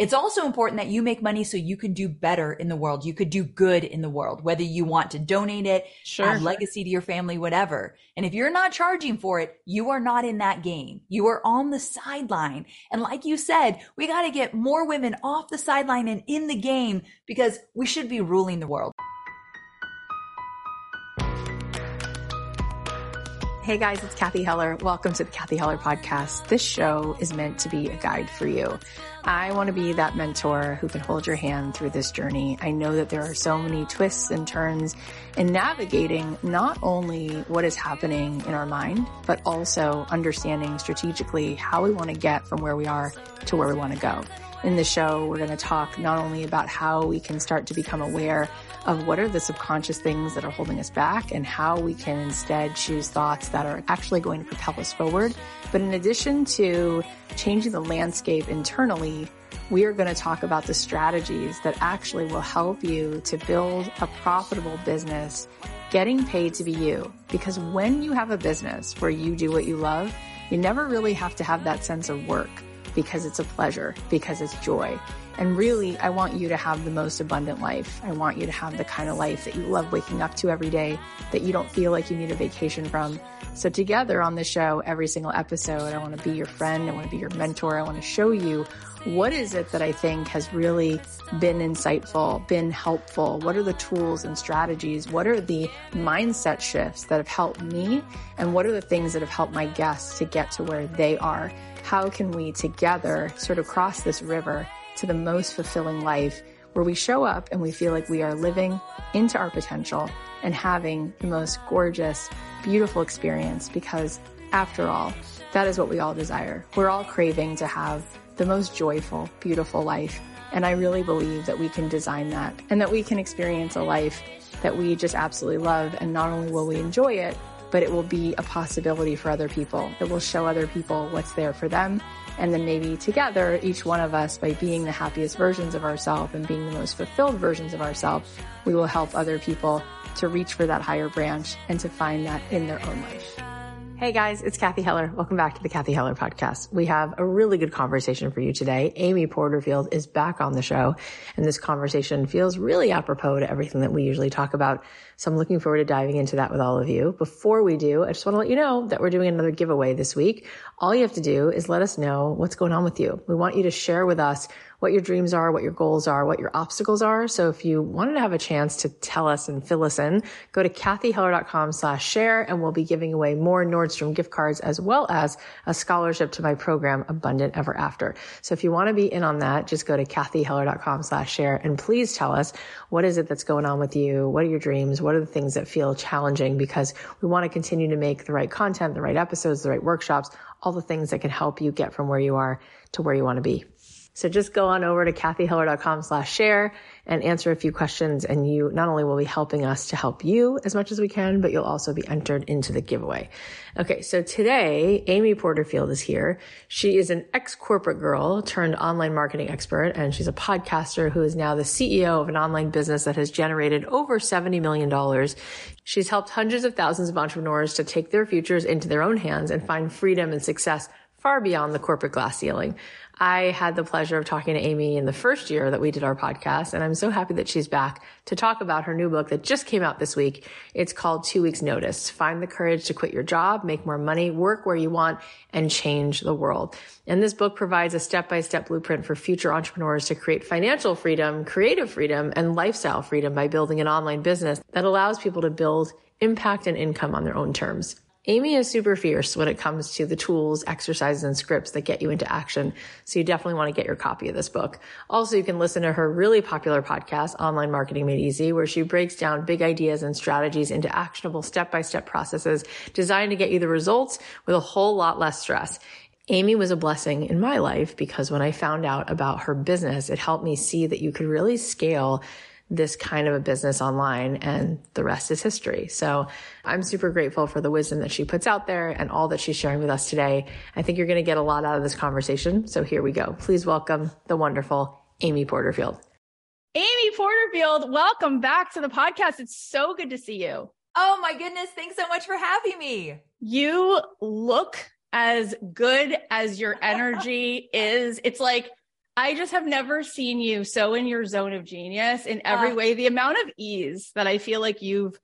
It's also important that you make money so you can do better in the world. You could do good in the world, whether you want to donate it, sure. add legacy to your family, whatever. And if you're not charging for it, you are not in that game. You are on the sideline. And like you said, we got to get more women off the sideline and in the game because we should be ruling the world. Hey guys, it's Cathy Heller. Welcome to the Cathy Heller podcast. This show is meant to be a guide for you. I want to be that mentor who can hold your hand through this journey. I know that there are so many twists and turns in navigating not only what is happening in our mind, but also understanding strategically how we want to get from where we are to where we want to go. In the show, we're going to talk not only about how we can start to become aware of what are the subconscious things that are holding us back and how we can instead choose thoughts that are actually going to propel us forward. But in addition to changing the landscape internally, we are going to talk about the strategies that actually will help you to build a profitable business, getting paid to be you. Because when you have a business where you do what you love, you never really have to have that sense of work because it's a pleasure, because it's joy. And really, I want you to have the most abundant life. I want you to have the kind of life that you love waking up to every day, that you don't feel like you need a vacation from. So together on the show, every single episode, I want to be your friend. I want to be your mentor. I want to show you what is it that I think has really been insightful, been helpful? What are the tools and strategies? What are the mindset shifts that have helped me? And what are the things that have helped my guests to get to where they are? How can we together sort of cross this river to the most fulfilling life where we show up and we feel like we are living into our potential and having the most gorgeous, beautiful experience because after all, that is what we all desire. We're all craving to have the most joyful, beautiful life. And I really believe that we can design that and that we can experience a life that we just absolutely love. And not only will we enjoy it, but it will be a possibility for other people. It will show other people what's there for them and then maybe together, each one of us, by being the happiest versions of ourselves and being the most fulfilled versions of ourselves, we will help other people to reach for that higher branch and to find that in their own life. Hey guys, it's Cathy Heller. Welcome back to the Cathy Heller podcast. We have a really good conversation for you today. Amy Porterfield is back on the show and this conversation feels really apropos to everything that we usually talk about. So I'm looking forward to diving into that with all of you. Before we do, I just want to let you know that we're doing another giveaway this week. All you have to do is let us know what's going on with you. We want you to share with us what your dreams are, what your goals are, what your obstacles are. So if you wanted to have a chance to tell us and fill us in, go to cathyheller.com slash share and we'll be giving away more Nordstrom gift cards as well as a scholarship to my program, Abundant Ever After. So if you want to be in on that, just go to cathyheller.com slash share and please tell us what is it that's going on with you? What are your dreams? What are the things that feel challenging? Because we want to continue to make the right content, the right episodes, the right workshops, all the things that can help you get from where you are to where you want to be. So just go on over to cathyheller.com slash share and answer a few questions. And you not only will be helping us to help you as much as we can, but you'll also be entered into the giveaway. Okay. So today, Amy Porterfield is here. She is an ex corporate girl turned online marketing expert. And she's a podcaster who is now the CEO of an online business that has generated over $70 million. She's helped hundreds of thousands of entrepreneurs to take their futures into their own hands and find freedom and success far beyond the corporate glass ceiling. I had the pleasure of talking to Amy in the first year that we did our podcast, and I'm so happy that she's back to talk about her new book that just came out this week. It's called Two Weeks Notice. Find the courage to quit your job, make more money, work where you want, and change the world. And this book provides a step-by-step blueprint for future entrepreneurs to create financial freedom, creative freedom, and lifestyle freedom by building an online business that allows people to build impact and income on their own terms. Amy is super fierce when it comes to the tools, exercises, and scripts that get you into action. So you definitely want to get your copy of this book. Also, you can listen to her really popular podcast, Online Marketing Made Easy, where she breaks down big ideas and strategies into actionable step-by-step processes designed to get you the results with a whole lot less stress. Amy was a blessing in my life because when I found out about her business, it helped me see that you could really scale this kind of a business online and the rest is history. So I'm super grateful for the wisdom that she puts out there and all that she's sharing with us today. I think you're going to get a lot out of this conversation. So here we go. Please welcome the wonderful Amy Porterfield. Amy Porterfield, welcome back to the podcast. It's so good to see you. Oh my goodness. Thanks so much for having me. You look as good as your energy is. It's like, I just have never seen you so in your zone of genius in every uh, way. The amount of ease that I feel like you've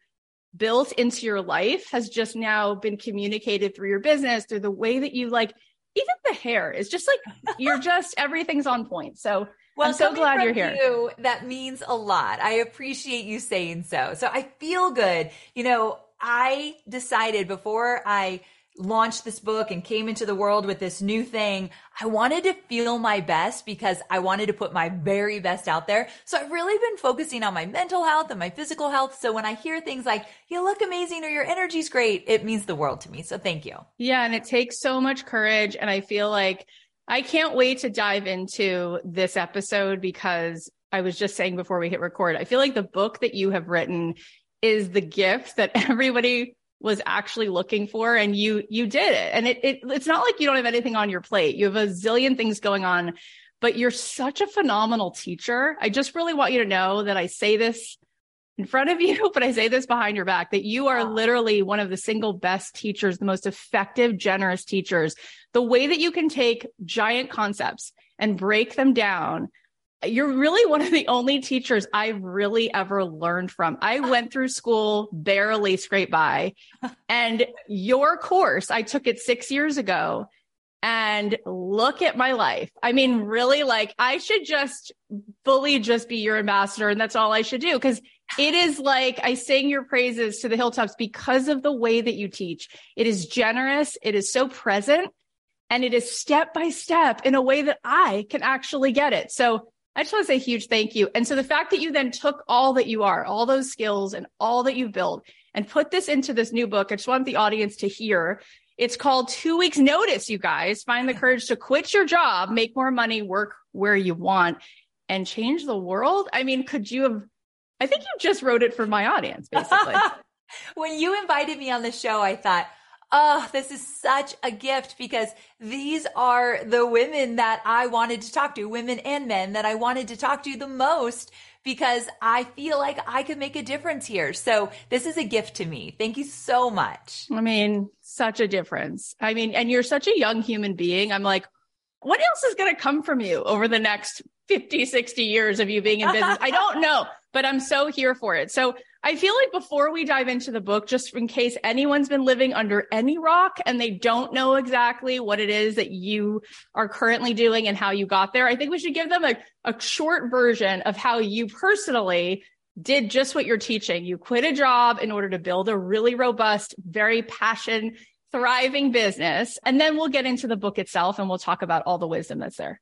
built into your life has just now been communicated through your business, through the way that you like, even the hair is just like, you're just, everything's on point. So well, I'm so glad you're here. You, that means a lot. I appreciate you saying so. So I feel good. You know, I decided before I launched this book and came into the world with this new thing, I wanted to feel my best because I wanted to put my very best out there. So I've really been focusing on my mental health and my physical health. So when I hear things like, you look amazing or your energy's great, it means the world to me. So thank you. Yeah. And it takes so much courage. And I feel like I can't wait to dive into this episode because I was just saying before we hit record, I feel like the book that you have written is the gift that everybody was actually looking for and you you did it. And it, it it's not like you don't have anything on your plate. You have a zillion things going on but you're such a phenomenal teacher. I just really want you to know that i say this in front of you but i say this behind your back that you are literally one of the single best teachers the most effective generous teachers. The way that you can take giant concepts and break them down you're really one of the only teachers I've really ever learned from. I went through school barely scrape by and your course, I took it six years ago and look at my life. I mean, really like I should just fully just be your ambassador and that's all I should do. Cause it is like I sing your praises to the hilltops because of the way that you teach. It is generous. It is so present and it is step by step in a way that I can actually get it. So I just want to say huge thank you. And so the fact that you then took all that you are, all those skills and all that you've built and put this into this new book, I just want the audience to hear. It's called Two Weeks Notice, you guys. Find the courage to quit your job, make more money, work where you want, and change the world. I mean, could you have? I think you just wrote it for my audience, basically. when you invited me on the show, I thought, Oh, this is such a gift because these are the women that I wanted to talk to, women and men that I wanted to talk to the most because I feel like I could make a difference here. So this is a gift to me. Thank you so much. I mean, such a difference. I mean, and you're such a young human being. I'm like, what else is going to come from you over the next 50, 60 years of you being in business? I don't know, but I'm so here for it. So I feel like before we dive into the book, just in case anyone's been living under any rock and they don't know exactly what it is that you are currently doing and how you got there, I think we should give them a, a short version of how you personally did just what you're teaching. You quit a job in order to build a really robust, very passion, thriving business. And then we'll get into the book itself and we'll talk about all the wisdom that's there.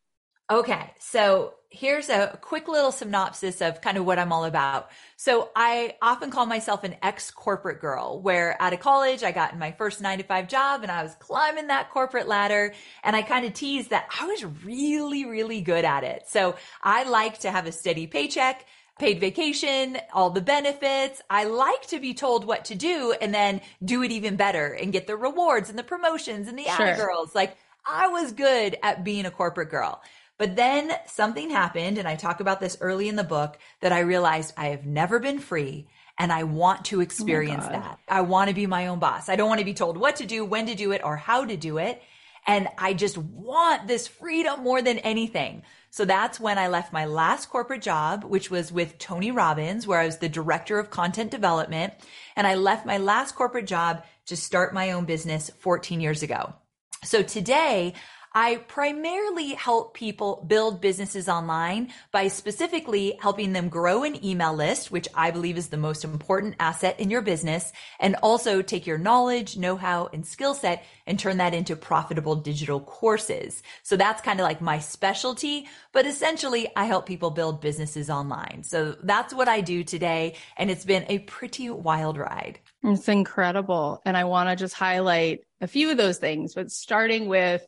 Okay. So here's a quick little synopsis of kind of what I'm all about. So I often call myself an ex corporate girl where out of college, I got in my first nine to five job and I was climbing that corporate ladder and I kind of teased that I was really, really good at it. So I like to have a steady paycheck paid vacation, all the benefits. I like to be told what to do and then do it even better and get the rewards and the promotions and the sure. girls. Like I was good at being a corporate girl. But then something happened, and I talk about this early in the book that I realized I have never been free and I want to oh experience oh that. I want to be my own boss. I don't want to be told what to do, when to do it, or how to do it. And I just want this freedom more than anything. So that's when I left my last corporate job, which was with Tony Robbins, where I was the director of content development. And I left my last corporate job to start my own business 14 years ago. So today I primarily help people build businesses online by specifically helping them grow an email list, which I believe is the most important asset in your business, and also take your knowledge, know-how, and skill set and turn that into profitable digital courses. So that's kind of like my specialty, but essentially I help people build businesses online. So that's what I do today. And it's been a pretty wild ride. It's incredible. And I want to just highlight a few of those things, but starting with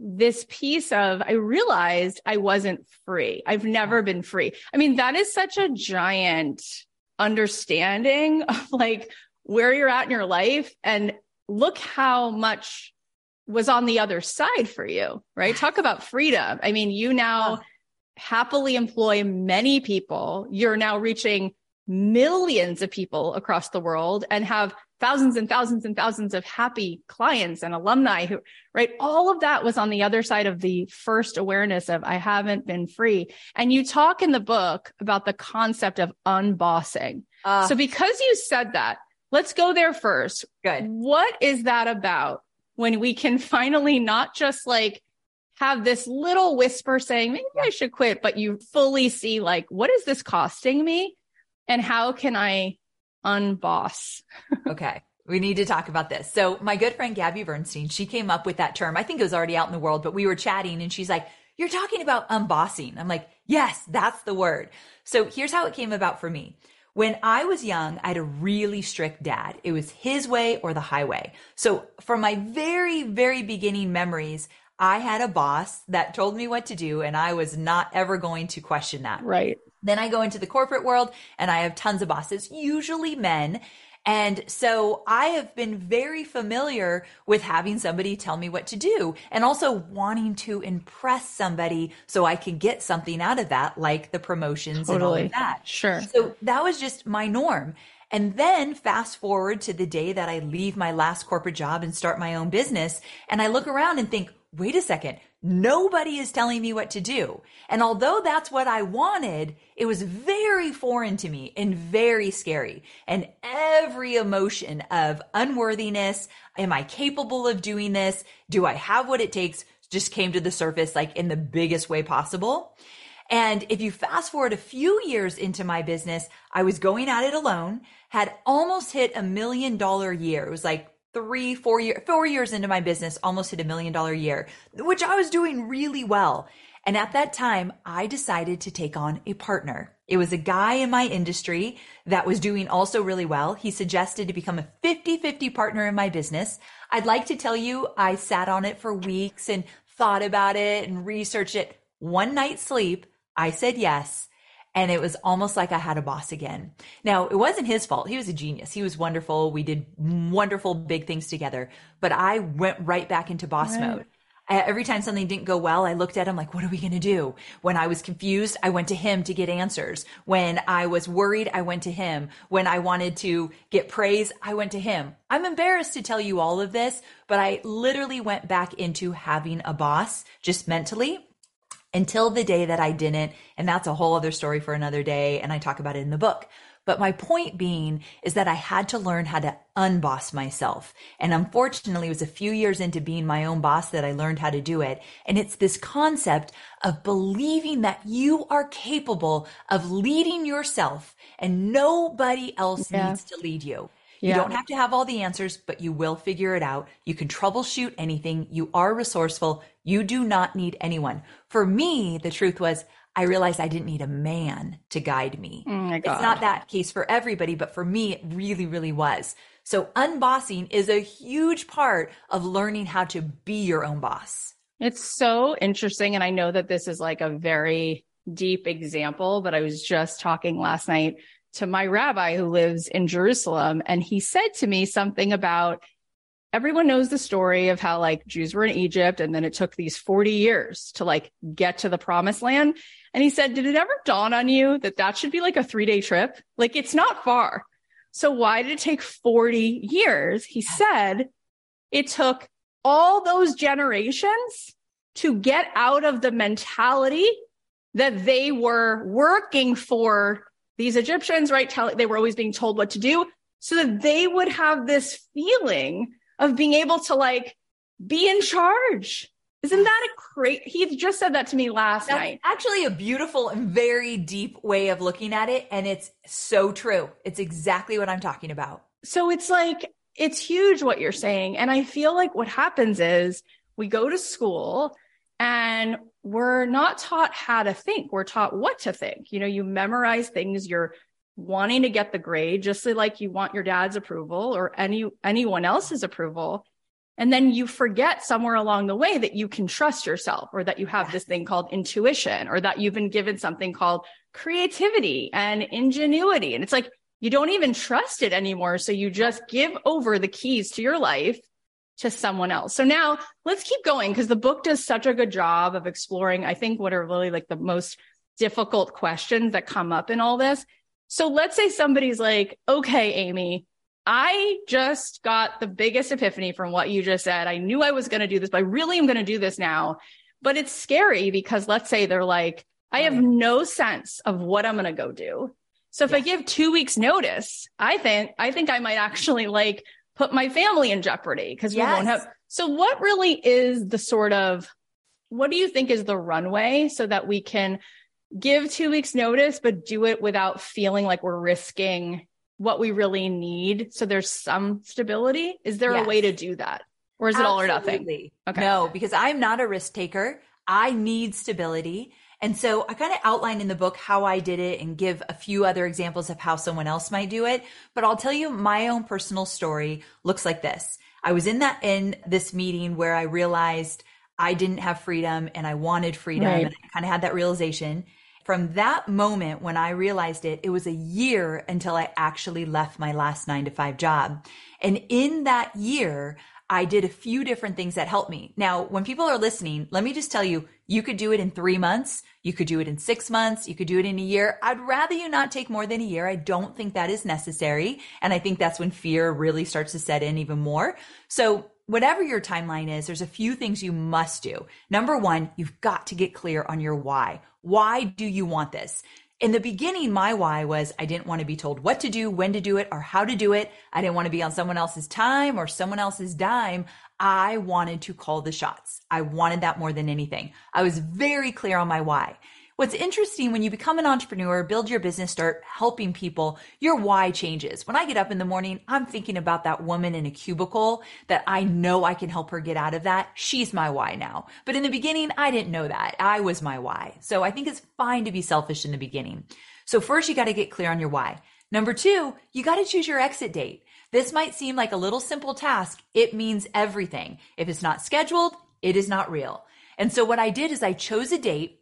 this piece of I realized I wasn't free. I've never been free. I mean, that is such a giant understanding of like where you're at in your life and look how much was on the other side for you, right? Talk about freedom. I mean, you now happily employ many people. You're now reaching millions of people across the world and have thousands and thousands and thousands of happy clients and alumni who, right? All of that was on the other side of the first awareness of I haven't been free. And you talk in the book about the concept of unbossing. Uh, so because you said that, let's go there first. Good. What is that about when we can finally not just like have this little whisper saying, maybe I should quit, but you fully see like, what is this costing me? And how can I unboss. okay. We need to talk about this. So my good friend Gabby Bernstein, she came up with that term. I think it was already out in the world, but we were chatting and she's like, you're talking about unbossing. I'm like, yes, that's the word. So here's how it came about for me. When I was young, I had a really strict dad. It was his way or the highway. So from my very, very beginning memories, I had a boss that told me what to do and I was not ever going to question that. Right. Then I go into the corporate world and I have tons of bosses, usually men. And so I have been very familiar with having somebody tell me what to do and also wanting to impress somebody so I can get something out of that, like the promotions totally. and all of that. Sure. So that was just my norm. And then fast forward to the day that I leave my last corporate job and start my own business. And I look around and think, wait a second, nobody is telling me what to do. And although that's what I wanted, it was very foreign to me and very scary. And every emotion of unworthiness, am I capable of doing this? Do I have what it takes? Just came to the surface like in the biggest way possible. And if you fast forward a few years into my business, I was going at it alone, had almost hit a million dollar year. It was like three, four year, four years into my business, almost hit a million dollar year, which I was doing really well. And at that time, I decided to take on a partner. It was a guy in my industry that was doing also really well. He suggested to become a 50-50 partner in my business. I'd like to tell you, I sat on it for weeks and thought about it and researched it. One night's sleep, I said yes and it was almost like I had a boss again. Now, it wasn't his fault. He was a genius. He was wonderful. We did wonderful big things together, but I went right back into boss right. mode. Every time something didn't go well, I looked at him like, what are we going to do? When I was confused, I went to him to get answers. When I was worried, I went to him. When I wanted to get praise, I went to him. I'm embarrassed to tell you all of this, but I literally went back into having a boss just mentally until the day that I didn't. And that's a whole other story for another day. And I talk about it in the book. But my point being is that I had to learn how to unboss myself. And unfortunately, it was a few years into being my own boss that I learned how to do it. And it's this concept of believing that you are capable of leading yourself and nobody else yeah. needs to lead you. You don't have to have all the answers, but you will figure it out. You can troubleshoot anything. You are resourceful. You do not need anyone. For me, the truth was I realized I didn't need a man to guide me. Oh it's not that case for everybody, but for me, it really, really was. So unbossing is a huge part of learning how to be your own boss. It's so interesting. And I know that this is like a very deep example, but I was just talking last night to my rabbi who lives in Jerusalem. And he said to me something about everyone knows the story of how like Jews were in Egypt and then it took these 40 years to like get to the promised land. And he said, did it ever dawn on you that that should be like a three day trip? Like it's not far. So why did it take 40 years? He said it took all those generations to get out of the mentality that they were working for these Egyptians, right? They were always being told what to do so that they would have this feeling of being able to like be in charge. Isn't that a great? He just said that to me last That's night. Actually, a beautiful and very deep way of looking at it. And it's so true. It's exactly what I'm talking about. So it's like, it's huge what you're saying. And I feel like what happens is we go to school and we're not taught how to think. We're taught what to think. You know, you memorize things. You're wanting to get the grade just like you want your dad's approval or any anyone else's approval and then you forget somewhere along the way that you can trust yourself or that you have this thing called intuition or that you've been given something called creativity and ingenuity and it's like you don't even trust it anymore so you just give over the keys to your life to someone else. So now let's keep going because the book does such a good job of exploring, I think, what are really like the most difficult questions that come up in all this. So let's say somebody's like, okay, Amy, I just got the biggest epiphany from what you just said. I knew I was going to do this, but I really am going to do this now. But it's scary because let's say they're like, I have no sense of what I'm going to go do. So if I give two weeks notice, I think, I think I might actually like put my family in jeopardy because yes. we won't have. So what really is the sort of, what do you think is the runway so that we can give two weeks notice, but do it without feeling like we're risking what we really need? So there's some stability. Is there yes. a way to do that? Or is Absolutely. it all or nothing? Okay. No, because I'm not a risk taker. I need stability. And so I kind of outline in the book how I did it and give a few other examples of how someone else might do it. But I'll tell you my own personal story looks like this. I was in that, in this meeting where I realized I didn't have freedom and I wanted freedom. Right. And I kind of had that realization. From that moment when I realized it, it was a year until I actually left my last nine to five job. And in that year, I did a few different things that helped me. Now, when people are listening, let me just tell you, you could do it in three months. You could do it in six months. You could do it in a year. I'd rather you not take more than a year. I don't think that is necessary. And I think that's when fear really starts to set in even more. So whatever your timeline is, there's a few things you must do. Number one, you've got to get clear on your why. Why do you want this? in the beginning, my why was I didn't want to be told what to do, when to do it, or how to do it. I didn't want to be on someone else's time or someone else's dime. I wanted to call the shots. I wanted that more than anything. I was very clear on my why. What's interesting when you become an entrepreneur, build your business, start helping people, your why changes. When I get up in the morning, I'm thinking about that woman in a cubicle that I know I can help her get out of that. She's my why now. But in the beginning, I didn't know that. I was my why. So I think it's fine to be selfish in the beginning. So first, you got to get clear on your why. Number two, you got to choose your exit date. This might seem like a little simple task. It means everything. If it's not scheduled, it is not real. And so what I did is I chose a date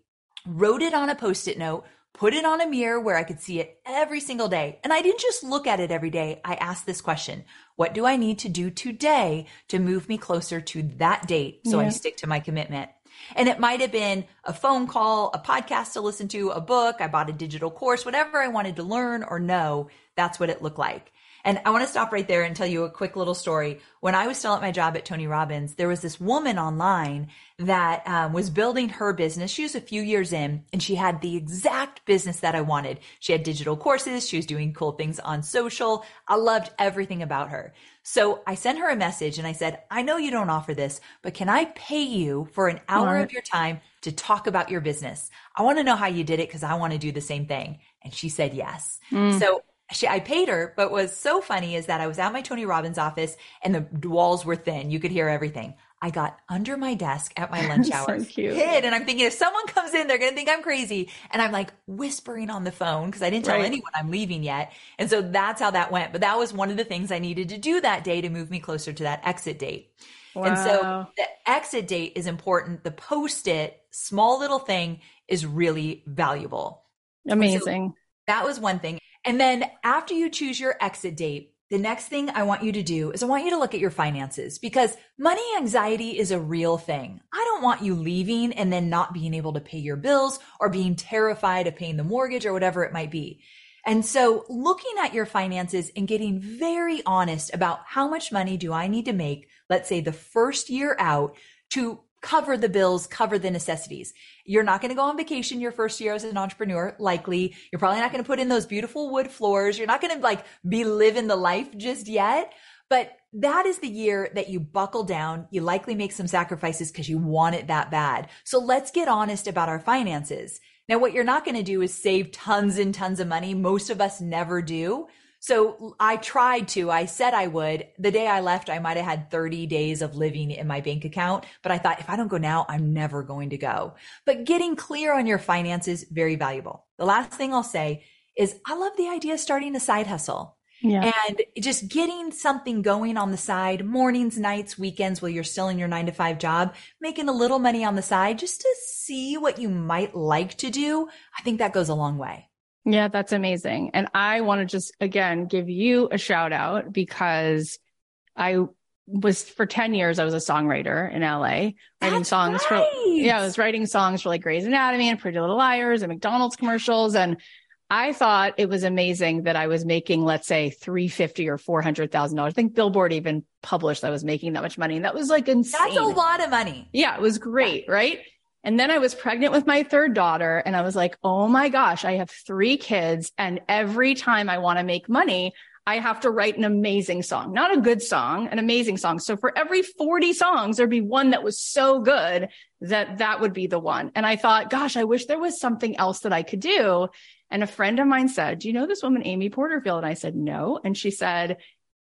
wrote it on a post it note, put it on a mirror where I could see it every single day. And I didn't just look at it every day. I asked this question What do I need to do today to move me closer to that date so yeah. I stick to my commitment? And it might have been a phone call, a podcast to listen to, a book. I bought a digital course, whatever I wanted to learn or know. That's what it looked like. And I want to stop right there and tell you a quick little story. When I was still at my job at Tony Robbins, there was this woman online that um, was building her business. She was a few years in and she had the exact business that I wanted. She had digital courses. She was doing cool things on social. I loved everything about her. So I sent her a message and I said, I know you don't offer this, but can I pay you for an hour right. of your time to talk about your business? I want to know how you did it because I want to do the same thing. And she said yes. Mm. So she, I paid her, but was so funny is that I was at my Tony Robbins office and the walls were thin. You could hear everything. I got under my desk at my lunch hour, so hid, and I'm thinking if someone comes in, they're going to think I'm crazy. And I'm like whispering on the phone because I didn't tell right. anyone I'm leaving yet. And so that's how that went. But that was one of the things I needed to do that day to move me closer to that exit date. Wow. And so the exit date is important. The post it small little thing is really valuable. Amazing. So that was one thing. And then after you choose your exit date, the next thing I want you to do is I want you to look at your finances because money anxiety is a real thing. I don't want you leaving and then not being able to pay your bills or being terrified of paying the mortgage or whatever it might be. And so looking at your finances and getting very honest about how much money do I need to make, let's say the first year out to cover the bills, cover the necessities. You're not going to go on vacation your first year as an entrepreneur, likely. You're probably not going to put in those beautiful wood floors. You're not going to like be living the life just yet. But that is the year that you buckle down. You likely make some sacrifices because you want it that bad. So let's get honest about our finances. Now, what you're not going to do is save tons and tons of money. Most of us never do. So I tried to, I said I would. The day I left, I might have had 30 days of living in my bank account, but I thought if I don't go now, I'm never going to go. But getting clear on your finances, very valuable. The last thing I'll say is I love the idea of starting a side hustle. Yeah. And just getting something going on the side, mornings, nights, weekends, while you're still in your nine to five job, making a little money on the side just to see what you might like to do. I think that goes a long way. Yeah, that's amazing. And I want to just again give you a shout out because I was for 10 years I was a songwriter in LA, writing that's songs right. for yeah, I was writing songs for like Grey's Anatomy and Pretty Little Liars and McDonald's commercials and I thought it was amazing that I was making, let's say, three fifty or four hundred thousand dollars. I think Billboard even published I was making that much money, and that was like insane. That's a lot of money. Yeah, it was great, yeah. right? And then I was pregnant with my third daughter, and I was like, oh my gosh, I have three kids, and every time I want to make money, I have to write an amazing song, not a good song, an amazing song. So for every 40 songs, there'd be one that was so good that that would be the one. And I thought, gosh, I wish there was something else that I could do. And a friend of mine said, do you know this woman, Amy Porterfield? And I said, no. And she said,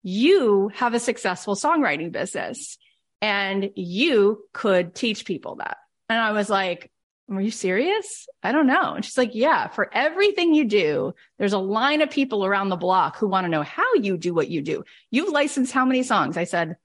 you have a successful songwriting business and you could teach people that. And I was like, are you serious? I don't know. And she's like, yeah, for everything you do, there's a line of people around the block who want to know how you do what you do. You've licensed how many songs? I said,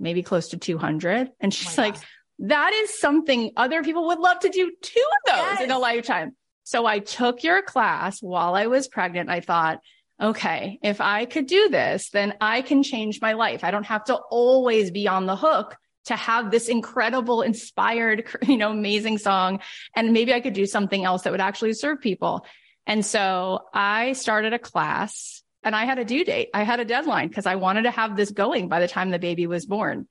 maybe close to 200. And oh she's oh like, that is something other people would love to do two of those yes. in a lifetime. So I took your class while I was pregnant. I thought, okay, if I could do this, then I can change my life. I don't have to always be on the hook to have this incredible, inspired, you know, amazing song. And maybe I could do something else that would actually serve people. And so I started a class and I had a due date. I had a deadline because I wanted to have this going by the time the baby was born.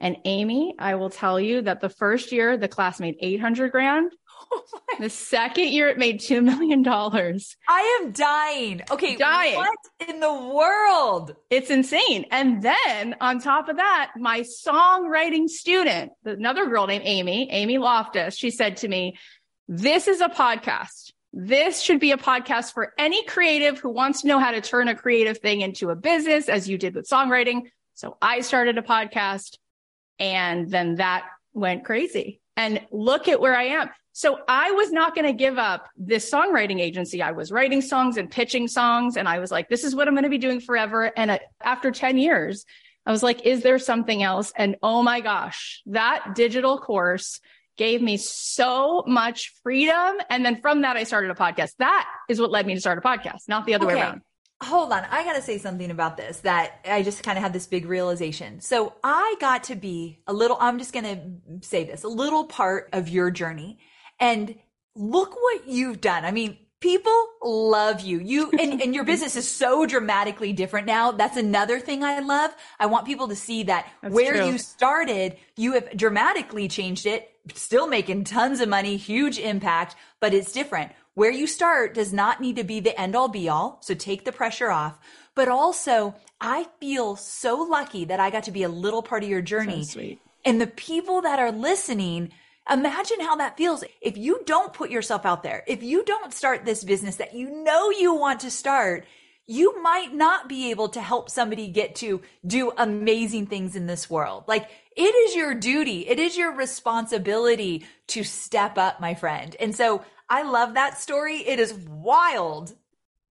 And Amy, I will tell you that the first year the class made 800 grand. Oh the second year it made $2 million. I am dying. Okay. Dying. What in the world? It's insane. And then on top of that, my songwriting student, another girl named Amy, Amy Loftus, she said to me, this is a podcast. This should be a podcast for any creative who wants to know how to turn a creative thing into a business as you did with songwriting. So I started a podcast and then that went crazy. And look at where I am. So I was not going to give up this songwriting agency. I was writing songs and pitching songs. And I was like, this is what I'm going to be doing forever. And uh, after 10 years, I was like, is there something else? And oh my gosh, that digital course gave me so much freedom. And then from that, I started a podcast. That is what led me to start a podcast, not the other okay. way around hold on. I got to say something about this that I just kind of had this big realization. So I got to be a little, I'm just going to say this, a little part of your journey. And look what you've done. I mean, people love you. You and, and your business is so dramatically different now. That's another thing I love. I want people to see that That's where true. you started, you have dramatically changed it, still making tons of money, huge impact, but it's different where you start does not need to be the end all be all. So take the pressure off. But also, I feel so lucky that I got to be a little part of your journey. So sweet. And the people that are listening, imagine how that feels. If you don't put yourself out there, if you don't start this business that you know you want to start, you might not be able to help somebody get to do amazing things in this world. Like it is your duty. It is your responsibility to step up, my friend. And so I love that story. It is wild.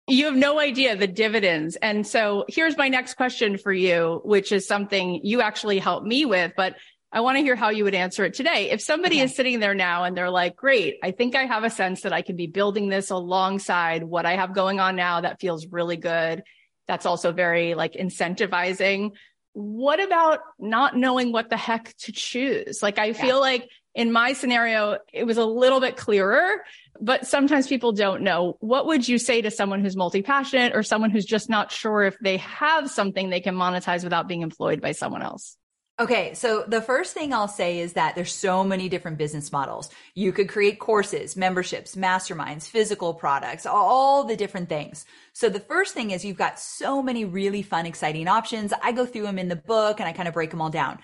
You have no idea the dividends. And so here's my next question for you, which is something you actually helped me with, but I want to hear how you would answer it today. If somebody okay. is sitting there now and they're like, great, I think I have a sense that I can be building this alongside what I have going on now that feels really good. That's also very like incentivizing. What about not knowing what the heck to choose? Like, I yeah. feel like in my scenario, it was a little bit clearer, but sometimes people don't know. What would you say to someone who's multi passionate or someone who's just not sure if they have something they can monetize without being employed by someone else? Okay, so the first thing I'll say is that there's so many different business models. You could create courses, memberships, masterminds, physical products, all the different things. So the first thing is you've got so many really fun, exciting options. I go through them in the book and I kind of break them all down.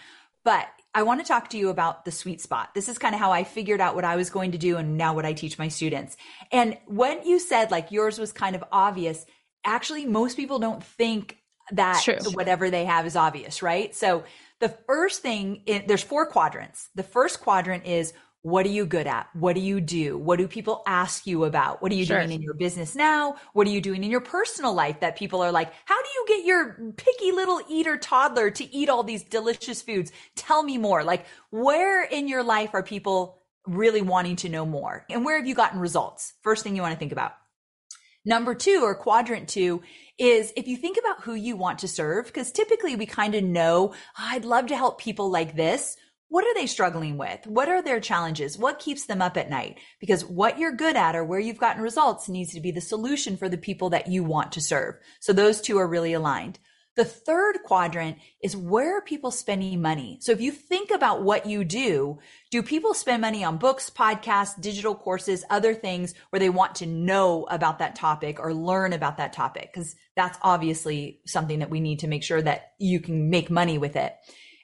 But I want to talk to you about the sweet spot. This is kind of how I figured out what I was going to do and now what I teach my students. And when you said like yours was kind of obvious, actually most people don't think that whatever they have is obvious, right? So the first thing, there's four quadrants. The first quadrant is what are you good at? What do you do? What do people ask you about? What are you sure. doing in your business now? What are you doing in your personal life that people are like, how do you get your picky little eater toddler to eat all these delicious foods? Tell me more. Like, where in your life are people really wanting to know more? And where have you gotten results? First thing you want to think about. Number two or quadrant two is if you think about who you want to serve, because typically we kind of know, oh, I'd love to help people like this what are they struggling with? What are their challenges? What keeps them up at night? Because what you're good at or where you've gotten results needs to be the solution for the people that you want to serve. So those two are really aligned. The third quadrant is where are people spending money? So if you think about what you do, do people spend money on books, podcasts, digital courses, other things where they want to know about that topic or learn about that topic? Because that's obviously something that we need to make sure that you can make money with it.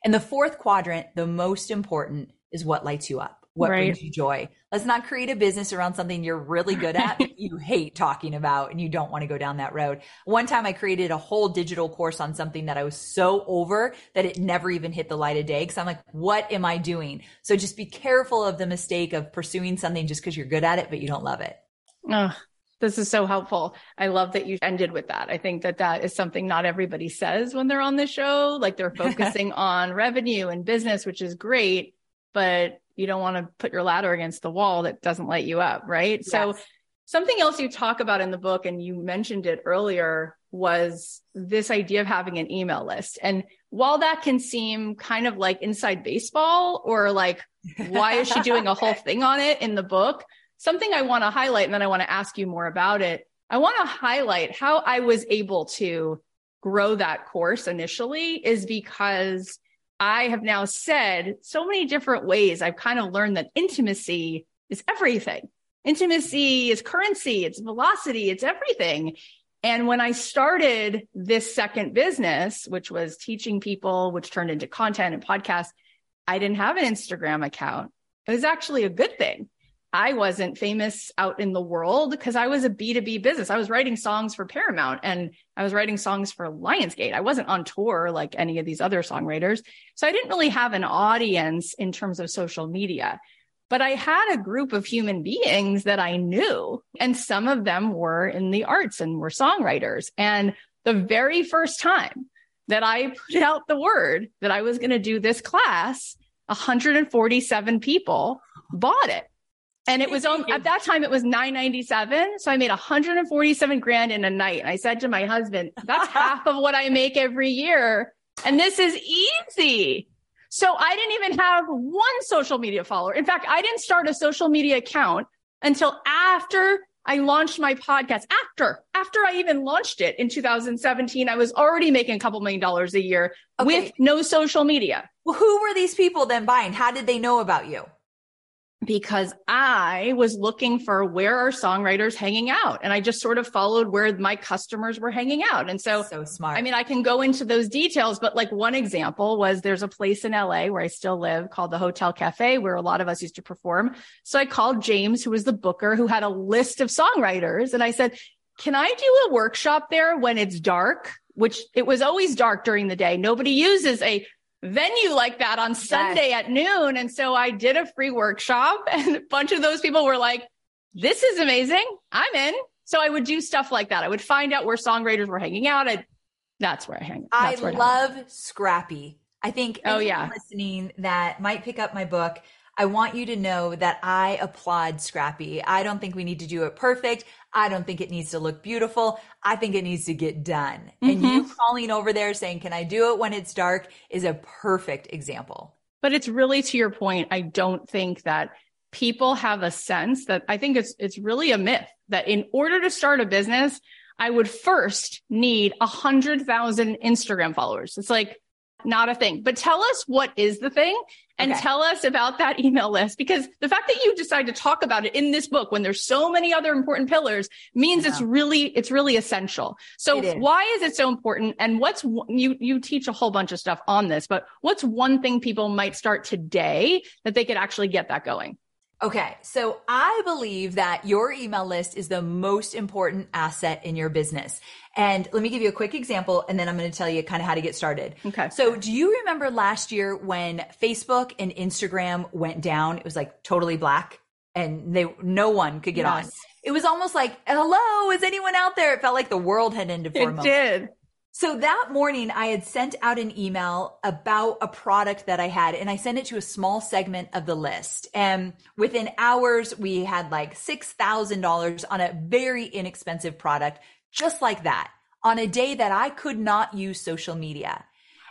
And the fourth quadrant, the most important, is what lights you up what right. brings you joy. Let's not create a business around something you're really good at, you hate talking about, and you don't want to go down that road. One time I created a whole digital course on something that I was so over that it never even hit the light of day. Cause I'm like, what am I doing? So just be careful of the mistake of pursuing something just because you're good at it, but you don't love it. Oh, this is so helpful. I love that you ended with that. I think that that is something not everybody says when they're on the show. Like they're focusing on revenue and business, which is great, but you don't want to put your ladder against the wall that doesn't light you up, right? Yes. So something else you talk about in the book and you mentioned it earlier was this idea of having an email list. And while that can seem kind of like inside baseball or like why is she doing a whole thing on it in the book, something I want to highlight and then I want to ask you more about it. I want to highlight how I was able to grow that course initially is because I have now said so many different ways. I've kind of learned that intimacy is everything. Intimacy is currency, it's velocity, it's everything. And when I started this second business, which was teaching people, which turned into content and podcasts, I didn't have an Instagram account. It was actually a good thing I wasn't famous out in the world because I was a B2B business. I was writing songs for Paramount and I was writing songs for Lionsgate. I wasn't on tour like any of these other songwriters. So I didn't really have an audience in terms of social media. But I had a group of human beings that I knew, and some of them were in the arts and were songwriters. And the very first time that I put out the word that I was going to do this class, 147 people bought it. And it was on, at that time, it was 997. So I made 147 grand in a night. And I said to my husband, that's half of what I make every year. And this is easy. So I didn't even have one social media follower. In fact, I didn't start a social media account until after I launched my podcast. After, after I even launched it in 2017, I was already making a couple million dollars a year okay. with no social media. Well, who were these people then buying? How did they know about you? Because I was looking for where are songwriters hanging out. And I just sort of followed where my customers were hanging out. And so, so smart. I mean, I can go into those details, but like one example was there's a place in LA where I still live called the Hotel Cafe, where a lot of us used to perform. So I called James, who was the booker, who had a list of songwriters. And I said, can I do a workshop there when it's dark? Which it was always dark during the day. Nobody uses a venue like that on Sunday yes. at noon. And so I did a free workshop and a bunch of those people were like, this is amazing. I'm in. So I would do stuff like that. I would find out where songwriters were hanging out. And that's where I hang. I love Scrappy. I think oh yeah, listening that might pick up my book. I want you to know that I applaud Scrappy. I don't think we need to do it perfect. I don't think it needs to look beautiful. I think it needs to get done. Mm-hmm. And you calling over there saying, can I do it when it's dark is a perfect example. But it's really to your point. I don't think that people have a sense that I think it's, it's really a myth that in order to start a business, I would first need a hundred thousand Instagram followers. It's like, not a thing. But tell us what is the thing and okay. tell us about that email list because the fact that you decide to talk about it in this book when there's so many other important pillars means it's really it's really essential. So is. why is it so important and what's you you teach a whole bunch of stuff on this, but what's one thing people might start today that they could actually get that going? Okay. So I believe that your email list is the most important asset in your business. And let me give you a quick example and then I'm going to tell you kind of how to get started. Okay. So do you remember last year when Facebook and Instagram went down? It was like totally black and they, no one could get yes. on. It was almost like, hello, is anyone out there? It felt like the world had ended for it a moment. It did. So that morning I had sent out an email about a product that I had and I sent it to a small segment of the list. And within hours, we had like $6,000 on a very inexpensive product, just like that on a day that I could not use social media.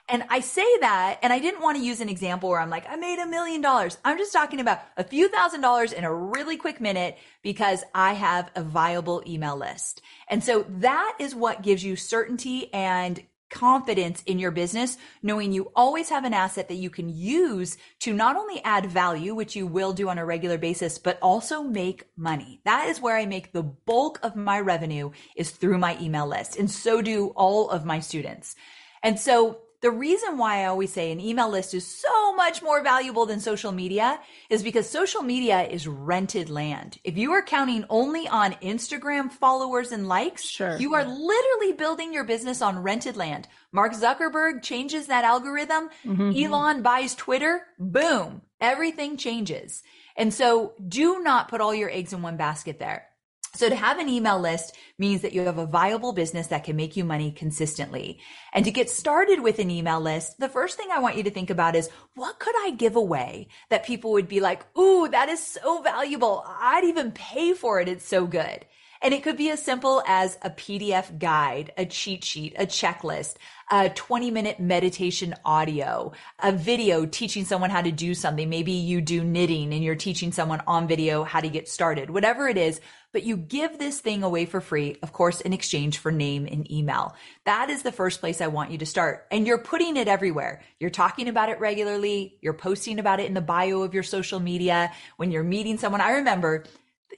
And I say that, and I didn't want to use an example where I'm like, I made a million dollars. I'm just talking about a few thousand dollars in a really quick minute because I have a viable email list. And so that is what gives you certainty and confidence in your business, knowing you always have an asset that you can use to not only add value, which you will do on a regular basis, but also make money. That is where I make the bulk of my revenue is through my email list. And so do all of my students. And so the reason why I always say an email list is so much more valuable than social media is because social media is rented land. If you are counting only on Instagram followers and likes, sure. you are literally building your business on rented land. Mark Zuckerberg changes that algorithm. Mm-hmm. Elon buys Twitter. Boom. Everything changes. And so do not put all your eggs in one basket there. So to have an email list means that you have a viable business that can make you money consistently. And to get started with an email list, the first thing I want you to think about is what could I give away that people would be like, Ooh, that is so valuable. I'd even pay for it. It's so good. And it could be as simple as a PDF guide, a cheat sheet, a checklist, a 20 minute meditation audio, a video teaching someone how to do something. Maybe you do knitting and you're teaching someone on video how to get started, whatever it is. But you give this thing away for free, of course, in exchange for name and email. That is the first place I want you to start. And you're putting it everywhere. You're talking about it regularly. You're posting about it in the bio of your social media. When you're meeting someone, I remember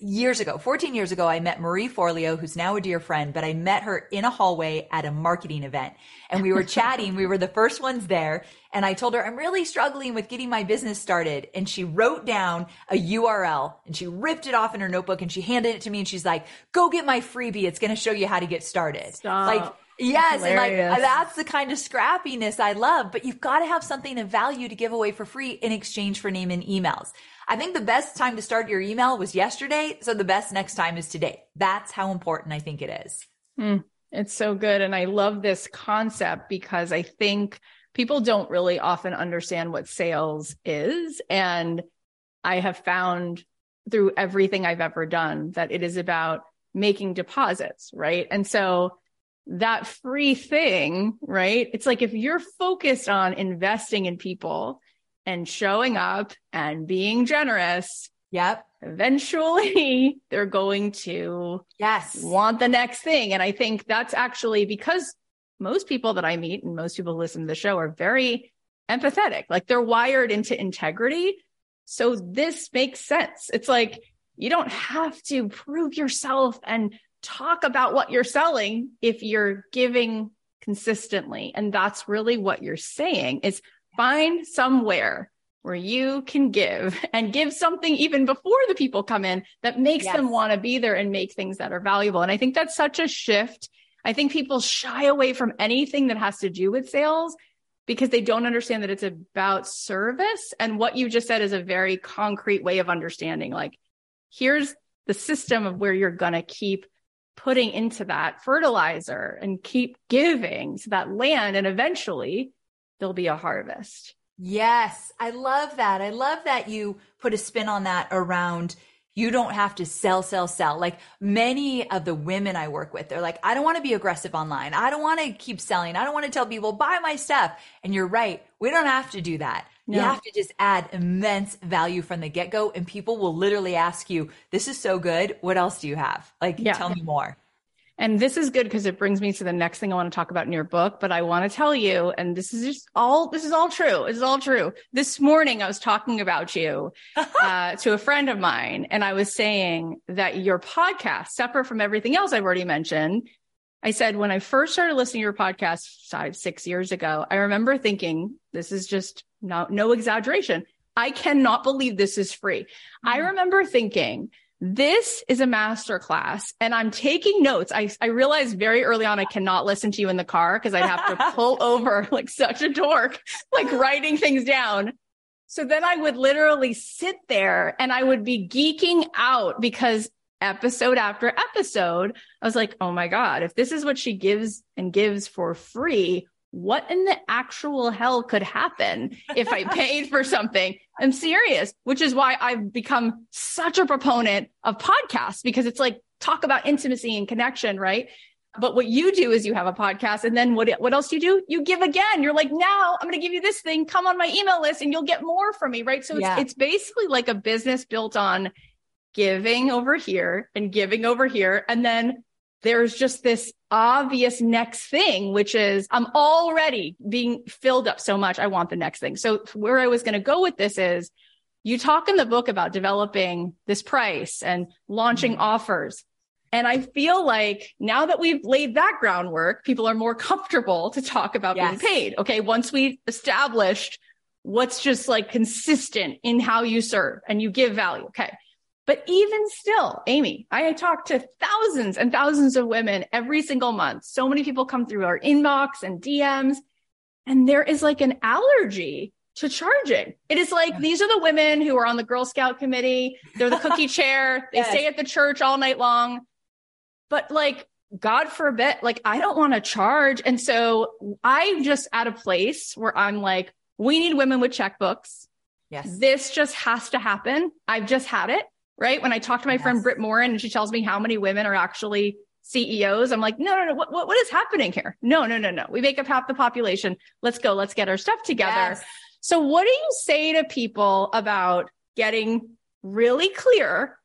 years ago, 14 years ago, I met Marie Forleo, who's now a dear friend, but I met her in a hallway at a marketing event and we were chatting. we were the first ones there. And I told her, I'm really struggling with getting my business started. And she wrote down a URL and she ripped it off in her notebook and she handed it to me and she's like, go get my freebie. It's going to show you how to get started. Stop. Like, Yes, and like that's the kind of scrappiness I love, but you've got to have something of value to give away for free in exchange for name and emails. I think the best time to start your email was yesterday. So the best next time is today. That's how important I think it is. Mm, it's so good. And I love this concept because I think people don't really often understand what sales is. And I have found through everything I've ever done that it is about making deposits, right? And so that free thing, right? It's like if you're focused on investing in people and showing up and being generous. Yep. Eventually they're going to yes want the next thing. And I think that's actually because most people that I meet and most people who listen to the show are very empathetic. Like they're wired into integrity. So this makes sense. It's like you don't have to prove yourself and talk about what you're selling if you're giving consistently. And that's really what you're saying is find somewhere where you can give and give something even before the people come in that makes yes. them want to be there and make things that are valuable. And I think that's such a shift. I think people shy away from anything that has to do with sales because they don't understand that it's about service. And what you just said is a very concrete way of understanding like, here's the system of where you're going to keep putting into that fertilizer and keep giving to that land. And eventually there'll be a harvest. Yes, I love that. I love that you put a spin on that around you don't have to sell, sell, sell. Like many of the women I work with, they're like, I don't want to be aggressive online. I don't want to keep selling. I don't want to tell people buy my stuff. And you're right. We don't have to do that. No. You have to just add immense value from the get go and people will literally ask you, this is so good. What else do you have? Like, yeah. tell me more. And this is good because it brings me to the next thing I want to talk about in your book. But I want to tell you, and this is just all, this is all true. This is all true. This morning I was talking about you uh, to a friend of mine, and I was saying that your podcast, separate from everything else I've already mentioned, I said, when I first started listening to your podcast five, six years ago, I remember thinking, this is just no, no exaggeration. I cannot believe this is free. Mm-hmm. I remember thinking, this is a masterclass and I'm taking notes. I, I realized very early on, I cannot listen to you in the car because I'd have to pull over like such a dork, like writing things down. So then I would literally sit there and I would be geeking out because episode after episode, I was like, Oh my God, if this is what she gives and gives for free, what in the actual hell could happen if I paid for something? I'm serious, which is why I've become such a proponent of podcasts because it's like talk about intimacy and connection, right? But what you do is you have a podcast and then what, what else do you do? You give again. You're like, now I'm going to give you this thing. Come on my email list and you'll get more from me. Right. So yeah. it's, it's basically like a business built on giving over here and giving over here. And then there's just this obvious next thing, which is I'm already being filled up so much. I want the next thing. So where I was going to go with this is you talk in the book about developing this price and launching mm-hmm. offers. And I feel like now that we've laid that groundwork, people are more comfortable to talk about yes. being paid. Okay. Once we established what's just like consistent in how you serve and you give value. Okay. But even still, Amy, I talk to thousands and thousands of women every single month. So many people come through our inbox and DMs, and there is like an allergy to charging. It is like these are the women who are on the Girl Scout committee. They're the cookie chair. They yes. stay at the church all night long. But like, God forbid, like, I don't want to charge. And so I'm just at a place where I'm like, we need women with checkbooks. Yes. This just has to happen. I've just had it right? When I talk to my yes. friend Britt Morin and she tells me how many women are actually CEOs, I'm like, no, no, no, what, what, what is happening here? No, no, no, no. We make up half the population. Let's go. Let's get our stuff together. Yes. So what do you say to people about getting really clear?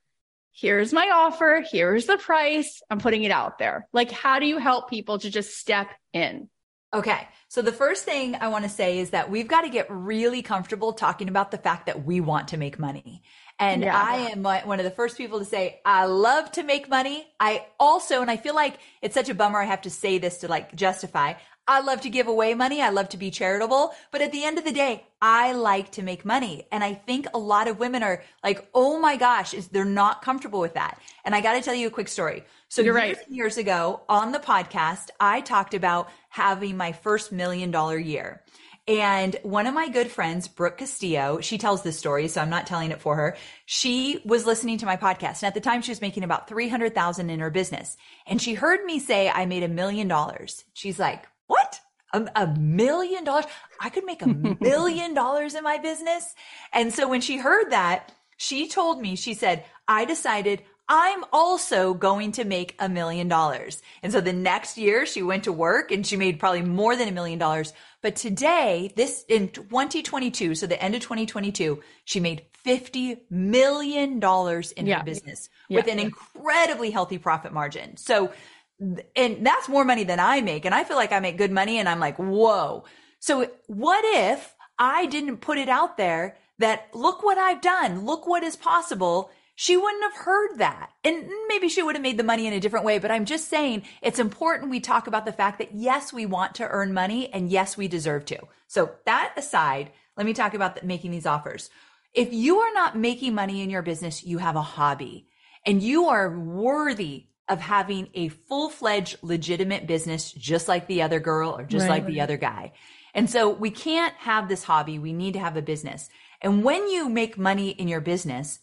Here's my offer. Here's the price. I'm putting it out there. Like, how do you help people to just step in? Okay. So the first thing I want to say is that we've got to get really comfortable talking about the fact that we want to make money. And yeah. I am one of the first people to say, I love to make money. I also, and I feel like it's such a bummer I have to say this to like justify. I love to give away money. I love to be charitable. But at the end of the day, I like to make money. And I think a lot of women are like, oh my gosh, is they're not comfortable with that. And I got to tell you a quick story. So You're years, right. years ago on the podcast, I talked about having my first million dollar year. And one of my good friends, Brooke Castillo, she tells this story, so I'm not telling it for her. She was listening to my podcast. And at the time she was making about 300,000 in her business. And she heard me say I made a million dollars. She's like, what? A, a million dollars? I could make a million dollars in my business. And so when she heard that, she told me, she said, I decided I'm also going to make a million dollars. And so the next year she went to work and she made probably more than a million dollars. But today, this in 2022, so the end of 2022, she made $50 million in yeah. her business yeah. with an incredibly healthy profit margin. So, and that's more money than I make. And I feel like I make good money and I'm like, whoa. So what if I didn't put it out there that look what I've done, look what is possible she wouldn't have heard that. And maybe she would have made the money in a different way. But I'm just saying it's important we talk about the fact that yes, we want to earn money and yes, we deserve to. So that aside, let me talk about the, making these offers. If you are not making money in your business, you have a hobby and you are worthy of having a full fledged legitimate business, just like the other girl or just right, like right. the other guy. And so we can't have this hobby. We need to have a business. And when you make money in your business,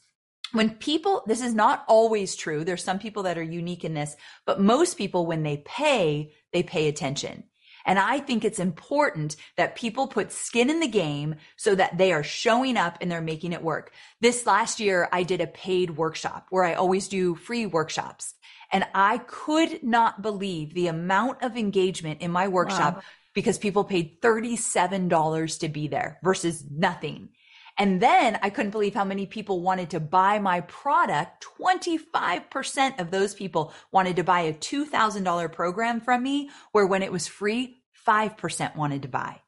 when people, this is not always true. There's some people that are unique in this, but most people, when they pay, they pay attention. And I think it's important that people put skin in the game so that they are showing up and they're making it work. This last year, I did a paid workshop where I always do free workshops. And I could not believe the amount of engagement in my workshop wow. because people paid $37 to be there versus nothing. And then I couldn't believe how many people wanted to buy my product. 25% of those people wanted to buy a $2,000 program from me, where when it was free, 5% wanted to buy.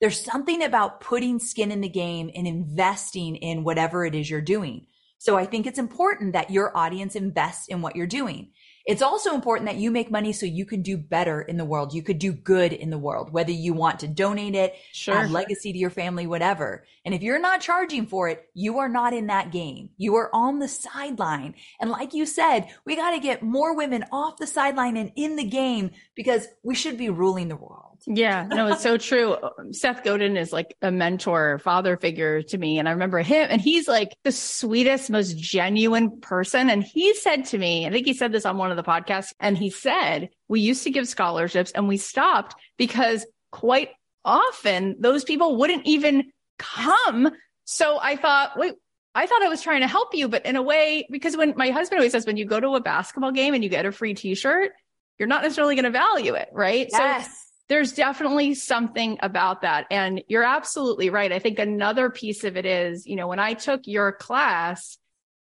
There's something about putting skin in the game and investing in whatever it is you're doing. So I think it's important that your audience invests in what you're doing. It's also important that you make money so you can do better in the world. You could do good in the world, whether you want to donate it, sure. add legacy to your family, whatever. And if you're not charging for it, you are not in that game. You are on the sideline. And like you said, we got to get more women off the sideline and in the game because we should be ruling the world. Yeah, no, it's so true. Seth Godin is like a mentor, father figure to me. And I remember him, and he's like the sweetest, most genuine person. And he said to me, I think he said this on one of the podcasts, and he said, We used to give scholarships and we stopped because quite often those people wouldn't even come. So I thought, wait, I thought I was trying to help you, but in a way, because when my husband always says, when you go to a basketball game and you get a free t shirt, you're not necessarily going to value it. Right. Yes. So there's definitely something about that. And you're absolutely right. I think another piece of it is, you know, when I took your class,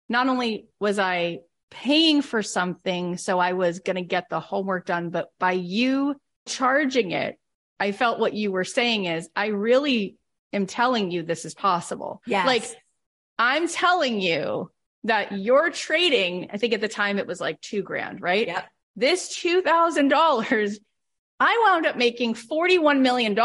not only was I paying for something, so I was going to get the homework done, but by you charging it, I felt what you were saying is I really am telling you this is possible. Yes. Like I'm telling you that you're trading, I think at the time it was like two grand, right? Yep. This $2,000, I wound up making $41 million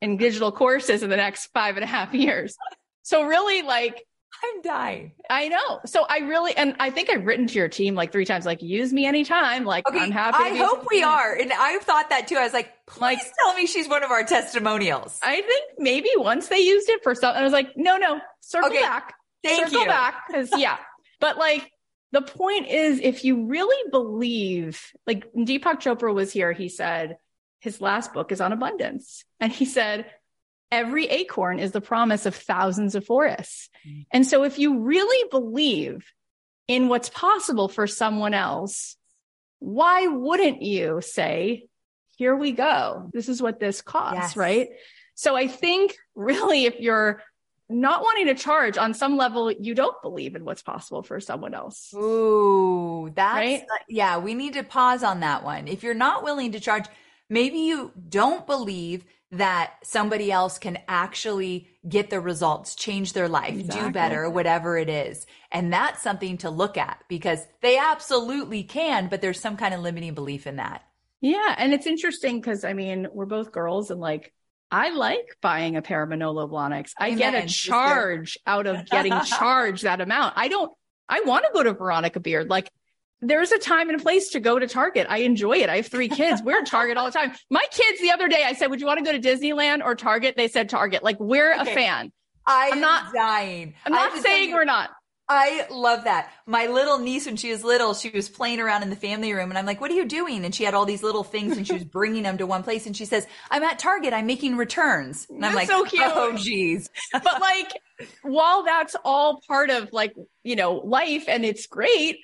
in digital courses in the next five and a half years. So really like I'm dying. I know. So I really, and I think I've written to your team like three times, like use me anytime. Like okay, I'm happy. I hope we are. And I've thought that too. I was like, please like, tell me she's one of our testimonials. I think maybe once they used it for something, I was like, no, no, circle okay. back. Thank circle you. back. Cause yeah. but like the point is, if you really believe, like Deepak Chopra was here, he said his last book is on abundance. And he said, every acorn is the promise of thousands of forests. Mm. And so if you really believe in what's possible for someone else, why wouldn't you say, here we go. This is what this costs, yes. right? So I think really if you're not wanting to charge on some level, you don't believe in what's possible for someone else. Ooh, that's, right? yeah, we need to pause on that one. If you're not willing to charge, maybe you don't believe that somebody else can actually get the results, change their life, exactly. do better, whatever it is. And that's something to look at because they absolutely can, but there's some kind of limiting belief in that. Yeah. And it's interesting because I mean, we're both girls and like, I like buying a pair of Manolo Blahniks. I Amen, get a charge out of getting charged that amount. I don't, I want to go to Veronica Beard. Like there's a time and a place to go to Target. I enjoy it. I have three kids. We're at Target all the time. My kids the other day, I said, would you want to go to Disneyland or Target? They said Target. Like we're okay. a fan. I am not dying. I'm not saying we're not. I love that. My little niece, when she was little, she was playing around in the family room and I'm like, what are you doing? And she had all these little things and she was bringing them to one place. And she says, I'm at Target. I'm making returns. And I'm that's like, so oh, cute. oh, geez. but like, while that's all part of like, you know, life and it's great,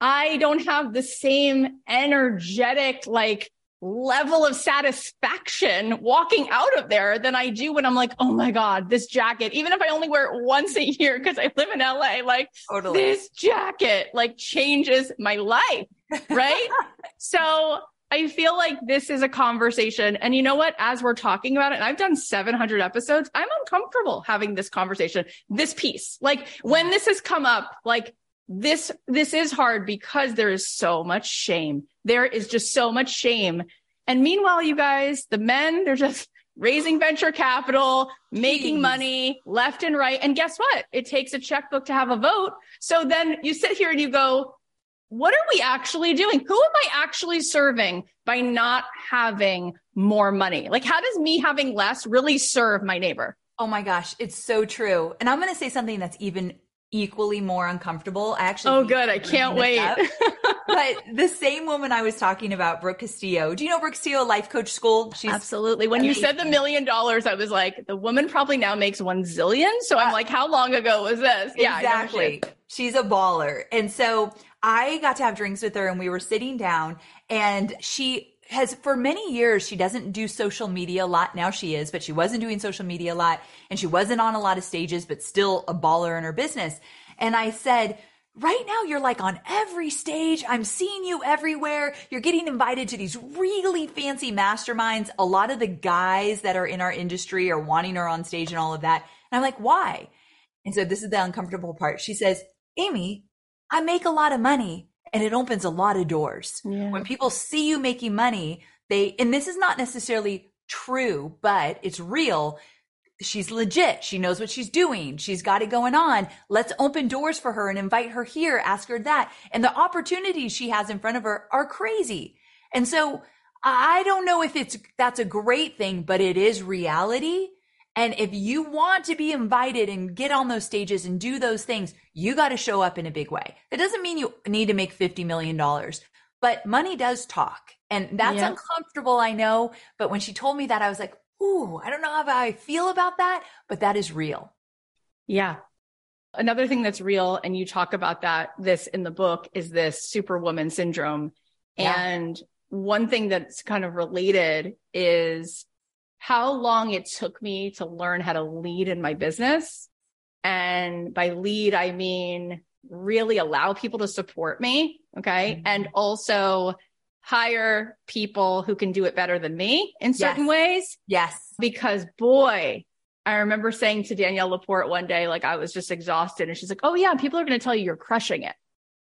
I don't have the same energetic, like level of satisfaction walking out of there than I do when I'm like, oh my God, this jacket, even if I only wear it once a year because I live in LA, like totally. this jacket like changes my life. Right. so I feel like this is a conversation. And you know what? As we're talking about it, and I've done 700 episodes, I'm uncomfortable having this conversation, this piece. Like when this has come up, like this this is hard because there is so much shame. There is just so much shame. And meanwhile, you guys, the men, they're just raising venture capital, making Jeez. money left and right. And guess what? It takes a checkbook to have a vote. So then you sit here and you go, what are we actually doing? Who am I actually serving by not having more money? Like, how does me having less really serve my neighbor? Oh my gosh, it's so true. And I'm going to say something that's even equally more uncomfortable. I actually Oh good, I can't wait. but the same woman I was talking about, Brooke Castillo. Do you know Brooke Castillo Life Coach School? She's Absolutely. When amazing. you said the million dollars, I was like, the woman probably now makes 1 zillion. So I'm uh, like, how long ago was this? Yeah, exactly. She's a baller. And so I got to have drinks with her and we were sitting down and she has for many years she doesn't do social media a lot. Now she is but she wasn't doing social media a lot and she wasn't on a lot of stages but still a baller in her business. And i said right now you're like on every stage. I'm seeing you everywhere. You're getting invited to these really fancy masterminds. A lot of the guys that are in our industry are wanting her on stage and all of that. And i'm like why? And so this is the uncomfortable part. She says amy i make a lot of money and it opens a lot of doors. Yeah. When people see you making money, they, and this is not necessarily true, but it's real. She's legit. She knows what she's doing. She's got it going on. Let's open doors for her and invite her here, ask her that. And the opportunities she has in front of her are crazy. And so I don't know if it's, that's a great thing, but it is reality. And if you want to be invited and get on those stages and do those things, you got to show up in a big way. That doesn't mean you need to make $50 million, but money does talk. And that's yeah. uncomfortable, I know. But when she told me that, I was like, ooh, I don't know how I feel about that, but that is real. Yeah. Another thing that's real, and you talk about that, this in the book, is this superwoman syndrome. Yeah. And one thing that's kind of related is how long it took me to learn how to lead in my business. And by lead, I mean really allow people to support me. Okay. Mm-hmm. And also hire people who can do it better than me in certain yes. ways. Yes. Because boy, I remember saying to Danielle Laporte one day, like I was just exhausted and she's like, Oh yeah, people are going to tell you you're crushing it.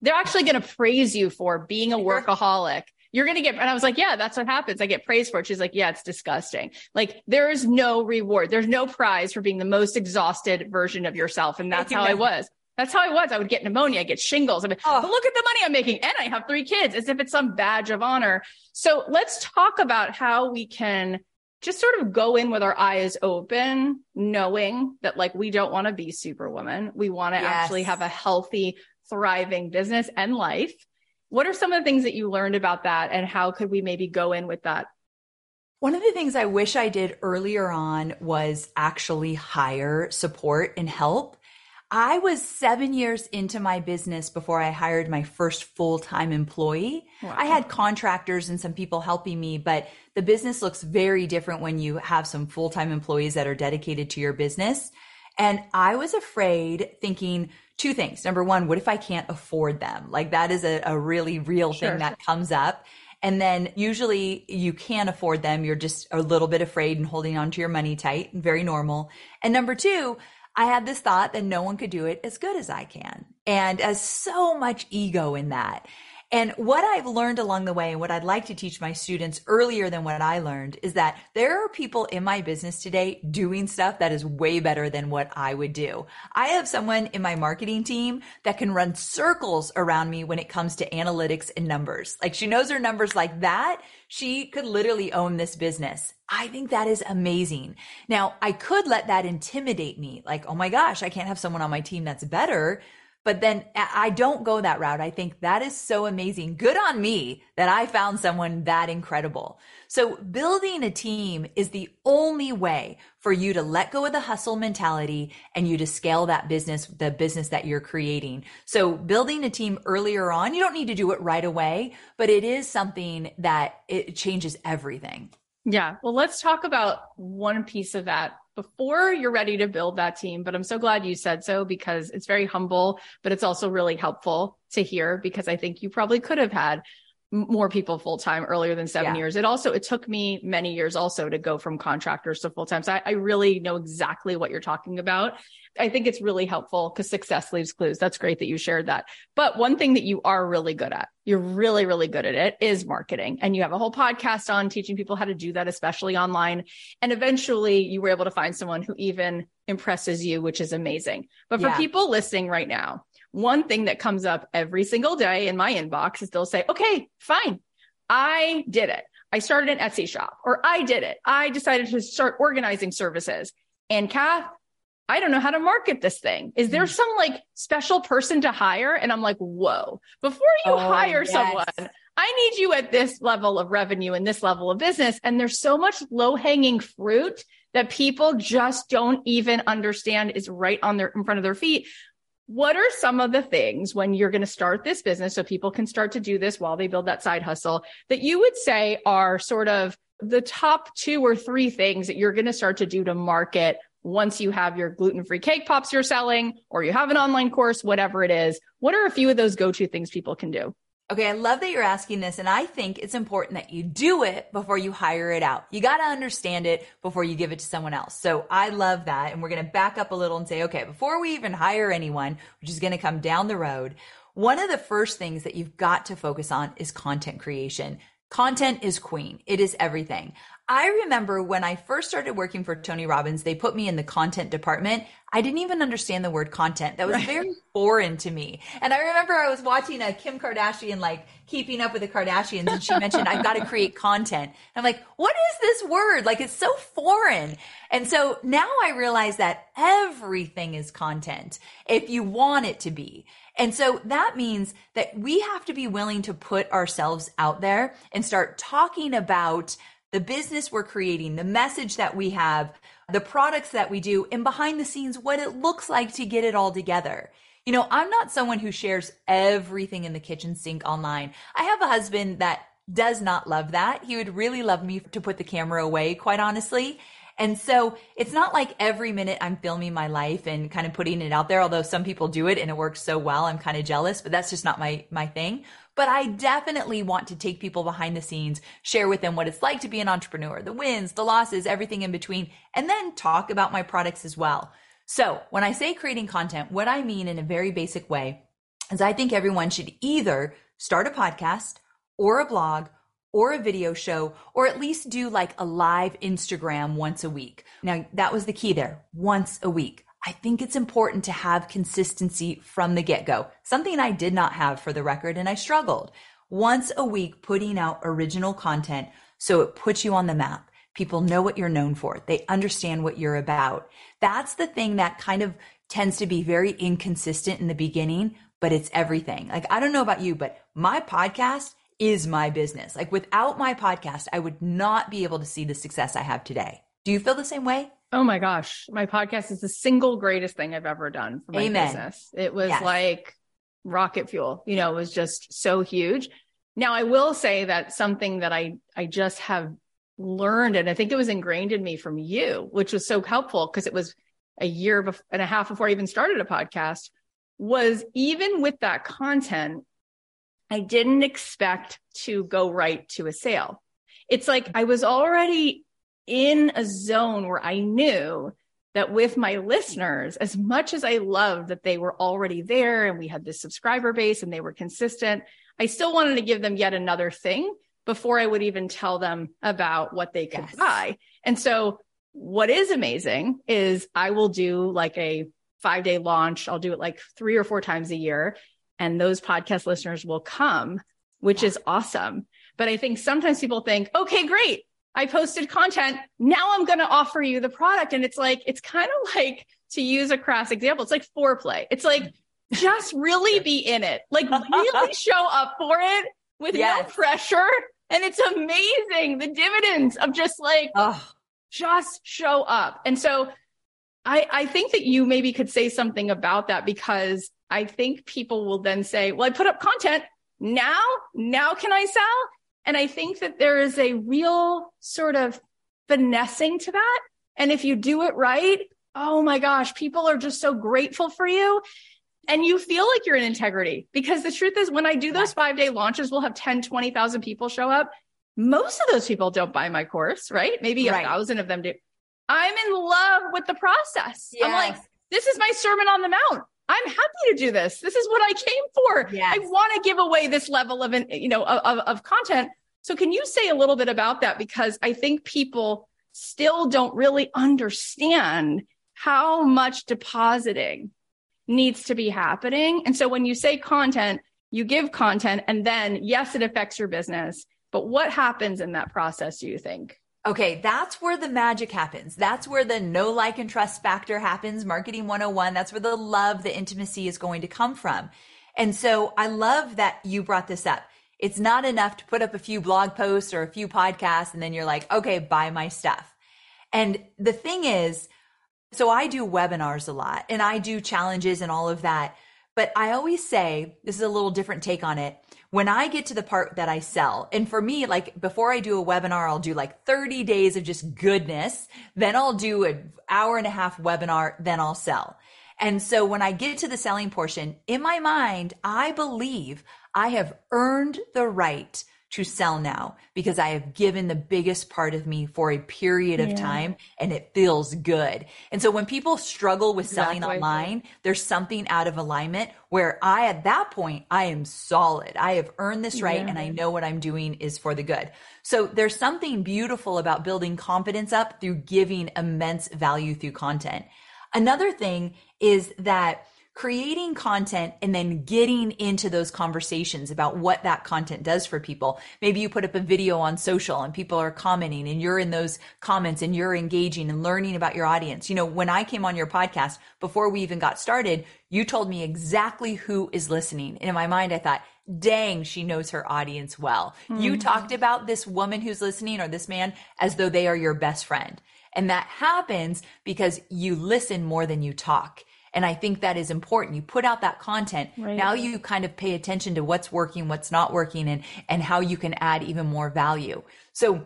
They're actually going to praise you for being a workaholic. You're going to get, and I was like, yeah, that's what happens. I get praised for it. She's like, yeah, it's disgusting. Like there is no reward. There's no prize for being the most exhausted version of yourself. And that's how I was. That's how I was. I would get pneumonia, I get shingles. I mean, oh. but look at the money I'm making. And I have three kids as if it's some badge of honor. So let's talk about how we can just sort of go in with our eyes open, knowing that like we don't want to be superwoman. We want to yes. actually have a healthy, thriving business and life. What are some of the things that you learned about that and how could we maybe go in with that? One of the things I wish I did earlier on was actually hire support and help I was seven years into my business before I hired my first full time employee. Wow. I had contractors and some people helping me, but the business looks very different when you have some full time employees that are dedicated to your business. And I was afraid thinking two things. Number one, what if I can't afford them? Like that is a, a really real sure, thing that sure. comes up. And then usually you can afford them. You're just a little bit afraid and holding on to your money tight, and very normal. And number two, I had this thought that no one could do it as good as I can. And as so much ego in that. And what I've learned along the way and what I'd like to teach my students earlier than what I learned is that there are people in my business today doing stuff that is way better than what I would do. I have someone in my marketing team that can run circles around me when it comes to analytics and numbers. Like she knows her numbers like that. She could literally own this business. I think that is amazing. Now I could let that intimidate me. Like, oh my gosh, I can't have someone on my team that's better. But then I don't go that route. I think that is so amazing. Good on me that I found someone that incredible. So building a team is the only way for you to let go of the hustle mentality and you to scale that business, the business that you're creating. So building a team earlier on, you don't need to do it right away, but it is something that it changes everything. Yeah. Well, let's talk about one piece of that before you're ready to build that team. But I'm so glad you said so because it's very humble, but it's also really helpful to hear because I think you probably could have had more people full time earlier than seven yeah. years. It also, it took me many years also to go from contractors to full time. So I, I, really know exactly what you're talking about. I think it's really helpful because success leaves clues. That's great that you shared that. But one thing that you are really good at, you're really, really good at it is marketing. And you have a whole podcast on teaching people how to do that, especially online. And eventually you were able to find someone who even impresses you, which is amazing. But for yeah. people listening right now, one thing that comes up every single day in my inbox is they'll say, okay, fine. I did it. I started an Etsy shop or I did it. I decided to start organizing services. And Cath, I don't know how to market this thing. Is there mm. some like special person to hire? And I'm like, whoa, before you oh, hire yes. someone, I need you at this level of revenue and this level of business. And there's so much low hanging fruit that people just don't even understand is right on their in front of their feet what are some of the things when you're going to start this business so people can start to do this while they build that side hustle that you would say are sort of the top two or three things that you're going to start to do to market once you have your gluten free cake pops you're selling or you have an online course, whatever it is? What are a few of those go to things people can do? Okay, I love that you're asking this. And I think it's important that you do it before you hire it out. You got to understand it before you give it to someone else. So I love that. And we're going to back up a little and say, okay, before we even hire anyone, which is going to come down the road, one of the first things that you've got to focus on is content creation. Content is queen. It is everything. I remember when I first started working for Tony Robbins, they put me in the content department. I didn't even understand the word content. That was right. very foreign to me. And I remember I was watching a Kim Kardashian, like keeping up with the Kardashians, and she mentioned, I've got to create content. I'm like, what is this word? Like, it's so foreign. And so now I realize that everything is content if you want it to be. And so that means that we have to be willing to put ourselves out there and start talking about the business we're creating, the message that we have, the products that we do, and behind the scenes, what it looks like to get it all together. You know, I'm not someone who shares everything in the kitchen sink online. I have a husband that does not love that. He would really love me to put the camera away, quite honestly. And so it's not like every minute I'm filming my life and kind of putting it out there, although some people do it and it works so well. I'm kind of jealous, but that's just not my, my thing. But I definitely want to take people behind the scenes, share with them what it's like to be an entrepreneur, the wins, the losses, everything in between, and then talk about my products as well. So when I say creating content, what I mean in a very basic way is I think everyone should either start a podcast or a blog or a video show, or at least do like a live Instagram once a week. Now, that was the key there once a week. I think it's important to have consistency from the get go, something I did not have for the record, and I struggled. Once a week, putting out original content so it puts you on the map. People know what you're known for. They understand what you're about. That's the thing that kind of tends to be very inconsistent in the beginning, but it's everything. Like, I don't know about you, but my podcast is my business. Like without my podcast, I would not be able to see the success I have today. Do you feel the same way? Oh my gosh. My podcast is the single greatest thing I've ever done for my Amen. business. It was yes. like rocket fuel, you know, it was just so huge. Now I will say that something that I, I just have learned, and I think it was ingrained in me from you, which was so helpful because it was a year and a half before I even started a podcast was even with that content, I didn't expect to go right to a sale. It's like I was already in a zone where I knew that with my listeners, as much as I loved that they were already there and we had this subscriber base and they were consistent, I still wanted to give them yet another thing before I would even tell them about what they could yes. buy. And so what is amazing is I will do like a five day launch. I'll do it like three or four times a year and those podcast listeners will come, which is awesome. But I think sometimes people think, okay, great. I posted content. Now I'm going to offer you the product. And it's like, it's kind of like to use a crass example. It's like foreplay. It's like, just really be in it. Like really show up for it with yes. no pressure. And it's amazing the dividends of just like, oh. just show up. And so I, I think that you maybe could say something about that because I think people will then say, well, I put up content now, now can I sell? And I think that there is a real sort of finessing to that. And if you do it right, oh my gosh, people are just so grateful for you. And you feel like you're in integrity because the truth is when I do those five day launches, we'll have 10, 20,000 people show up. Most of those people don't buy my course, right? Maybe right. a thousand of them do. I'm in love with the process. Yes. I'm like, this is my sermon on the mount. I'm happy to do this. This is what I came for. Yes. I want to give away this level of, you know, of, of content. So can you say a little bit about that? Because I think people still don't really understand how much depositing needs to be happening. And so when you say content, you give content and then yes, it affects your business. But what happens in that process, do you think? Okay, that's where the magic happens. That's where the know like and trust factor happens. Marketing 101. That's where the love, the intimacy is going to come from. And so I love that you brought this up. It's not enough to put up a few blog posts or a few podcasts and then you're like, okay, buy my stuff. And the thing is, so I do webinars a lot and I do challenges and all of that. But I always say, this is a little different take on it when I get to the part that I sell, and for me, like before I do a webinar, I'll do like 30 days of just goodness. Then I'll do an hour and a half webinar. Then I'll sell. And so when I get to the selling portion, in my mind, I believe I have earned the right to sell now because I have given the biggest part of me for a period of yeah. time and it feels good. And so when people struggle with selling exactly. online, there's something out of alignment where I, at that point, I am solid. I have earned this right yeah. and I know what I'm doing is for the good. So there's something beautiful about building confidence up through giving immense value through content. Another thing is that creating content and then getting into those conversations about what that content does for people. Maybe you put up a video on social and people are commenting and you're in those comments and you're engaging and learning about your audience. You know, when I came on your podcast, before we even got started, you told me exactly who is listening. And in my mind, I thought, dang, she knows her audience well. Mm-hmm. You talked about this woman who's listening or this man as though they are your best friend. And that happens because you listen more than you talk. And I think that is important. You put out that content. Right. Now you kind of pay attention to what's working, what's not working and, and how you can add even more value. So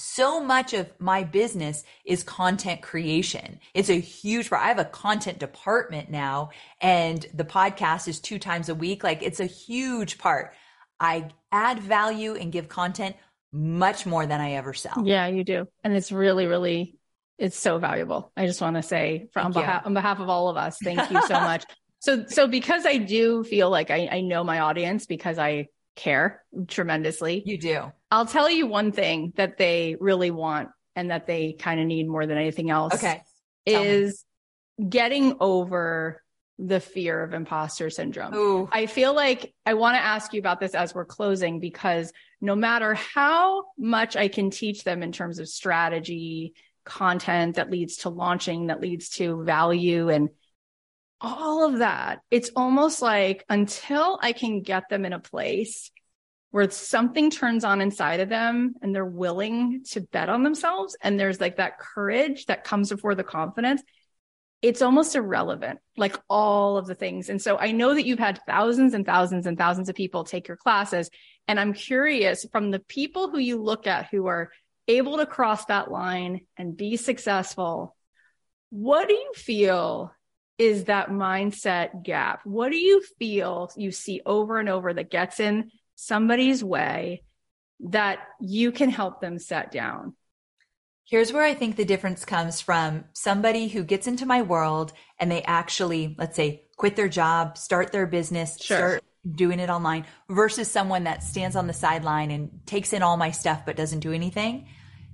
so much of my business is content creation. It's a huge part. I have a content department now and the podcast is two times a week. Like it's a huge part. I add value and give content much more than I ever sell. Yeah, you do. And it's really, really, it's so valuable. I just want to say from on behalf, on behalf of all of us, thank you so much. So, so because I do feel like I, I know my audience because I care tremendously. You do. I'll tell you one thing that they really want and that they kind of need more than anything else. Okay. Tell is me. getting over the fear of imposter syndrome. Ooh. I feel like I want to ask you about this as we're closing because no matter how much I can teach them in terms of strategy, content that leads to launching, that leads to value and all of that, it's almost like until I can get them in a place where something turns on inside of them and they're willing to bet on themselves and there's like that courage that comes before the confidence it's almost irrelevant like all of the things. And so i know that you've had thousands and thousands and thousands of people take your classes. And i'm curious from the people who you look at who are able to cross that line and be successful what do you feel is that mindset gap what do you feel you see over and over that gets in somebody's way that you can help them set down. Here's where I think the difference comes from somebody who gets into my world and they actually, let's say, quit their job, start their business, sure. start doing it online versus someone that stands on the sideline and takes in all my stuff but doesn't do anything.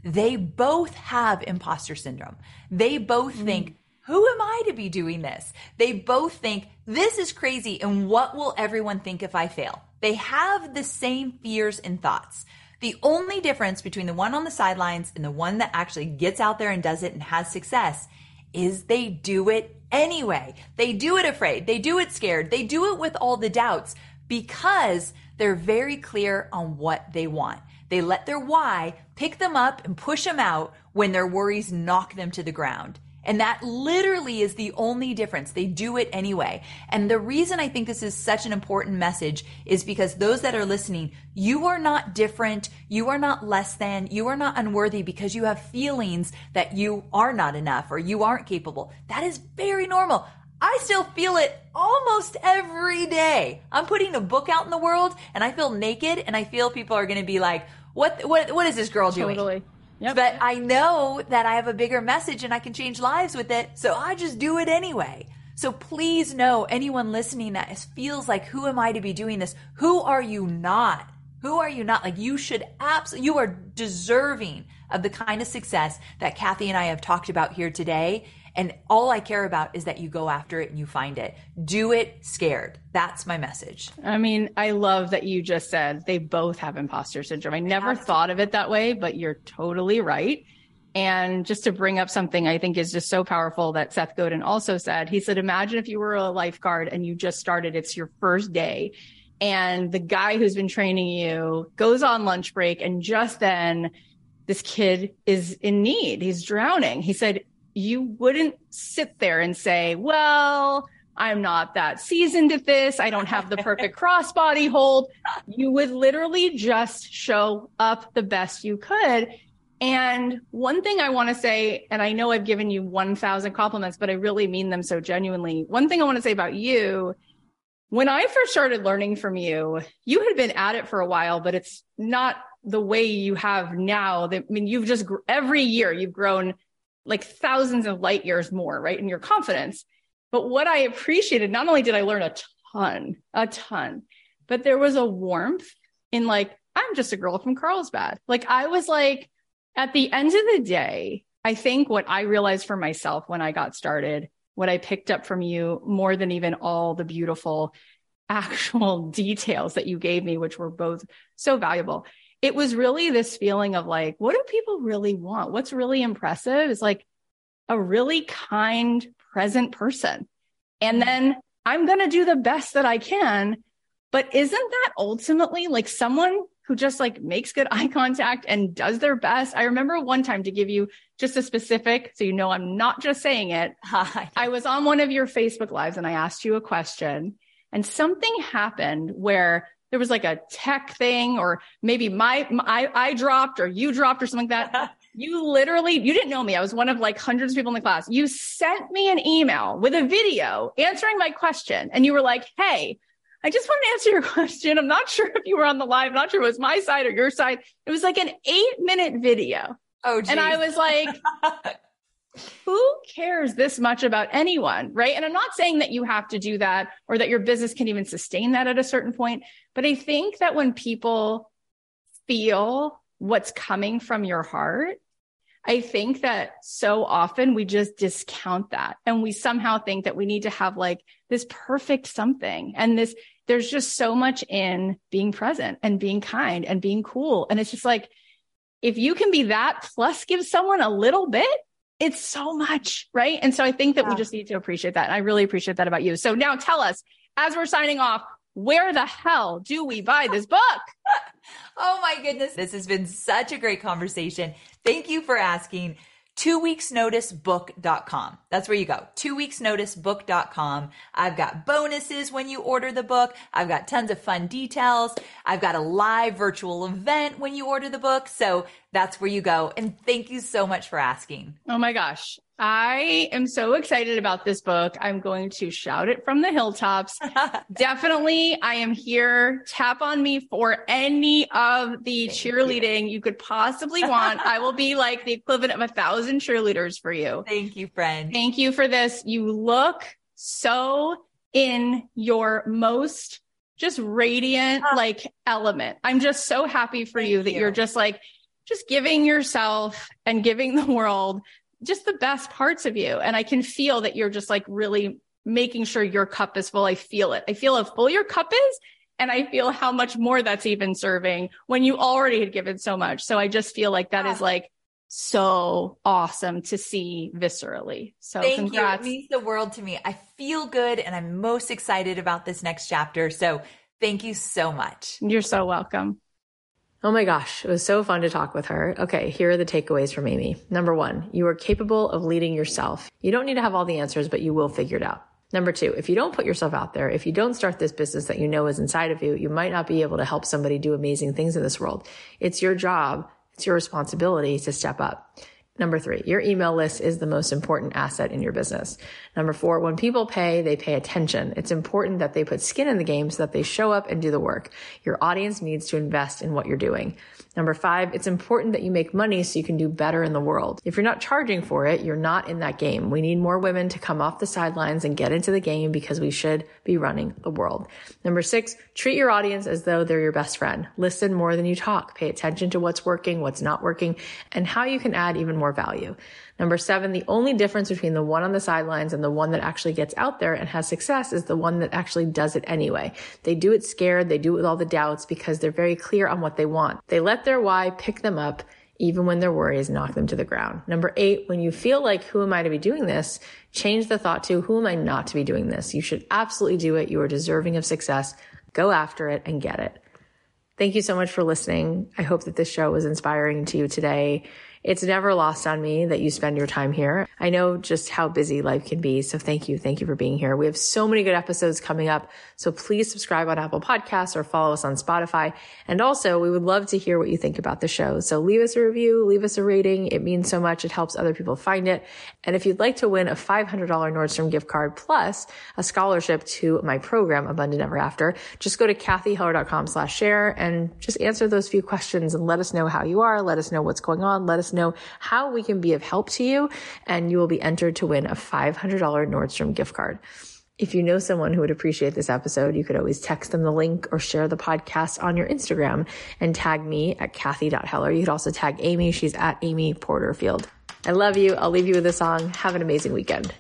They both have imposter syndrome. They both mm. think, who am I to be doing this? They both think this is crazy and what will everyone think if I fail? They have the same fears and thoughts. The only difference between the one on the sidelines and the one that actually gets out there and does it and has success is they do it anyway. They do it afraid. They do it scared. They do it with all the doubts because they're very clear on what they want. They let their why pick them up and push them out when their worries knock them to the ground. And that literally is the only difference. They do it anyway. And the reason I think this is such an important message is because those that are listening, you are not different. You are not less than. You are not unworthy because you have feelings that you are not enough or you aren't capable. That is very normal. I still feel it almost every day. I'm putting a book out in the world and I feel naked and I feel people are going to be like, what, what, what is this girl doing? Totally. Yep. But I know that I have a bigger message and I can change lives with it. So I just do it anyway. So please know anyone listening that feels like, who am I to be doing this? Who are you not? Who are you not? Like you should absolutely, you are deserving of the kind of success that Cathy and I have talked about here today. And all I care about is that you go after it and you find it. Do it scared. That's my message. I mean, I love that you just said they both have imposter syndrome. I never thought of it that way, but you're totally right. And just to bring up something I think is just so powerful that Seth Godin also said, he said, imagine if you were a lifeguard and you just started, it's your first day. And the guy who's been training you goes on lunch break. And just then this kid is in need. He's drowning. He said, you wouldn't sit there and say, well, I'm not that seasoned at this. I don't have the perfect crossbody hold. You would literally just show up the best you could. And one thing I want to say, and I know I've given you 1000 compliments, but I really mean them so genuinely. One thing I want to say about you, when I first started learning from you, you had been at it for a while, but it's not the way you have now. I mean, you've just every year you've grown like thousands of light years more, right? In your confidence. But what I appreciated, not only did I learn a ton, a ton, but there was a warmth in like, I'm just a girl from Carlsbad. Like I was like, at the end of the day, I think what I realized for myself when I got started, what I picked up from you more than even all the beautiful actual details that you gave me, which were both so valuable, it was really this feeling of like, what do people really want? What's really impressive is like a really kind, present person. And mm-hmm. then I'm going to do the best that I can. But isn't that ultimately like someone who just like makes good eye contact and does their best. I remember one time to give you just a specific, so you know I'm not just saying it. I was on one of your Facebook lives and I asked you a question and something happened where there was like a tech thing or maybe my, my I, I dropped or you dropped or something like that. you literally, you didn't know me. I was one of like hundreds of people in the class. You sent me an email with a video answering my question and you were like, Hey, I just want to answer your question. I'm not sure if you were on the live. I'm not sure if it was my side or your side. It was like an eight minute video. Oh, geez. and I was like, who cares this much about anyone? Right. And I'm not saying that you have to do that or that your business can even sustain that at a certain point. But I think that when people feel what's coming from your heart, I think that so often we just discount that and we somehow think that we need to have like this perfect something and this there's just so much in being present and being kind and being cool. And it's just like, if you can be that plus give someone a little bit, it's so much. Right. And so I think that yeah. we just need to appreciate that. And I really appreciate that about you. So now tell us, as we're signing off, where the hell do we buy this book? oh my goodness. This has been such a great conversation. Thank you for asking two weeks notice book.com. That's where you go. Two weeks notice book.com. I've got bonuses when you order the book. I've got tons of fun details. I've got a live virtual event when you order the book. So that's where you go. And thank you so much for asking. Oh my gosh. I am so excited about this book. I'm going to shout it from the hilltops. Definitely, I am here. Tap on me for any of the Thank cheerleading you. you could possibly want. I will be like the equivalent of a thousand cheerleaders for you. Thank you, friend. Thank you for this. You look so in your most just radiant, ah. like element. I'm just so happy for you that you. you're just like, just giving yourself and giving the world just the best parts of you. And I can feel that you're just like really making sure your cup is full. I feel it. I feel how full your cup is. And I feel how much more that's even serving when you already had given so much. So I just feel like that yeah. is like so awesome to see viscerally. So Thank congrats. you. It means the world to me. I feel good and I'm most excited about this next chapter. So thank you so much. You're so welcome. Oh my gosh, it was so fun to talk with her. Okay, here are the takeaways from Amy. Number one, you are capable of leading yourself. You don't need to have all the answers, but you will figure it out. Number two, if you don't put yourself out there, if you don't start this business that you know is inside of you, you might not be able to help somebody do amazing things in this world. It's your job, it's your responsibility to step up. Number three, your email list is the most important asset in your business. Number four, when people pay, they pay attention. It's important that they put skin in the game so that they show up and do the work. Your audience needs to invest in what you're doing. Number five, it's important that you make money so you can do better in the world. If you're not charging for it, you're not in that game. We need more women to come off the sidelines and get into the game because we should be running the world. Number six, treat your audience as though they're your best friend. Listen more than you talk. Pay attention to what's working, what's not working, and how you can add even more value. Number seven, the only difference between the one on the sidelines and the one that actually gets out there and has success is the one that actually does it anyway. They do it scared. They do it with all the doubts because they're very clear on what they want. They let their why pick them up even when their worries knock them to the ground. Number eight, when you feel like, who am I to be doing this? Change the thought to, who am I not to be doing this? You should absolutely do it. You are deserving of success. Go after it and get it. Thank you so much for listening. I hope that this show was inspiring to you today. It's never lost on me that you spend your time here. I know just how busy life can be. So thank you. Thank you for being here. We have so many good episodes coming up. So please subscribe on Apple Podcasts or follow us on Spotify. And also we would love to hear what you think about the show. So leave us a review, leave us a rating. It means so much. It helps other people find it. And if you'd like to win a $500 Nordstrom gift card plus a scholarship to my program, Abundant Ever After, just go to cathyheller.com slash share and just answer those few questions and let us know how you are. Let us know what's going on. Let us know how we can be of help to you, and you will be entered to win a $500 Nordstrom gift card. If you know someone who would appreciate this episode, you could always text them the link or share the podcast on your Instagram and tag me at Cathy.Heller. You could also tag Amy. She's at Amy Porterfield. I love you. I'll leave you with a song. Have an amazing weekend.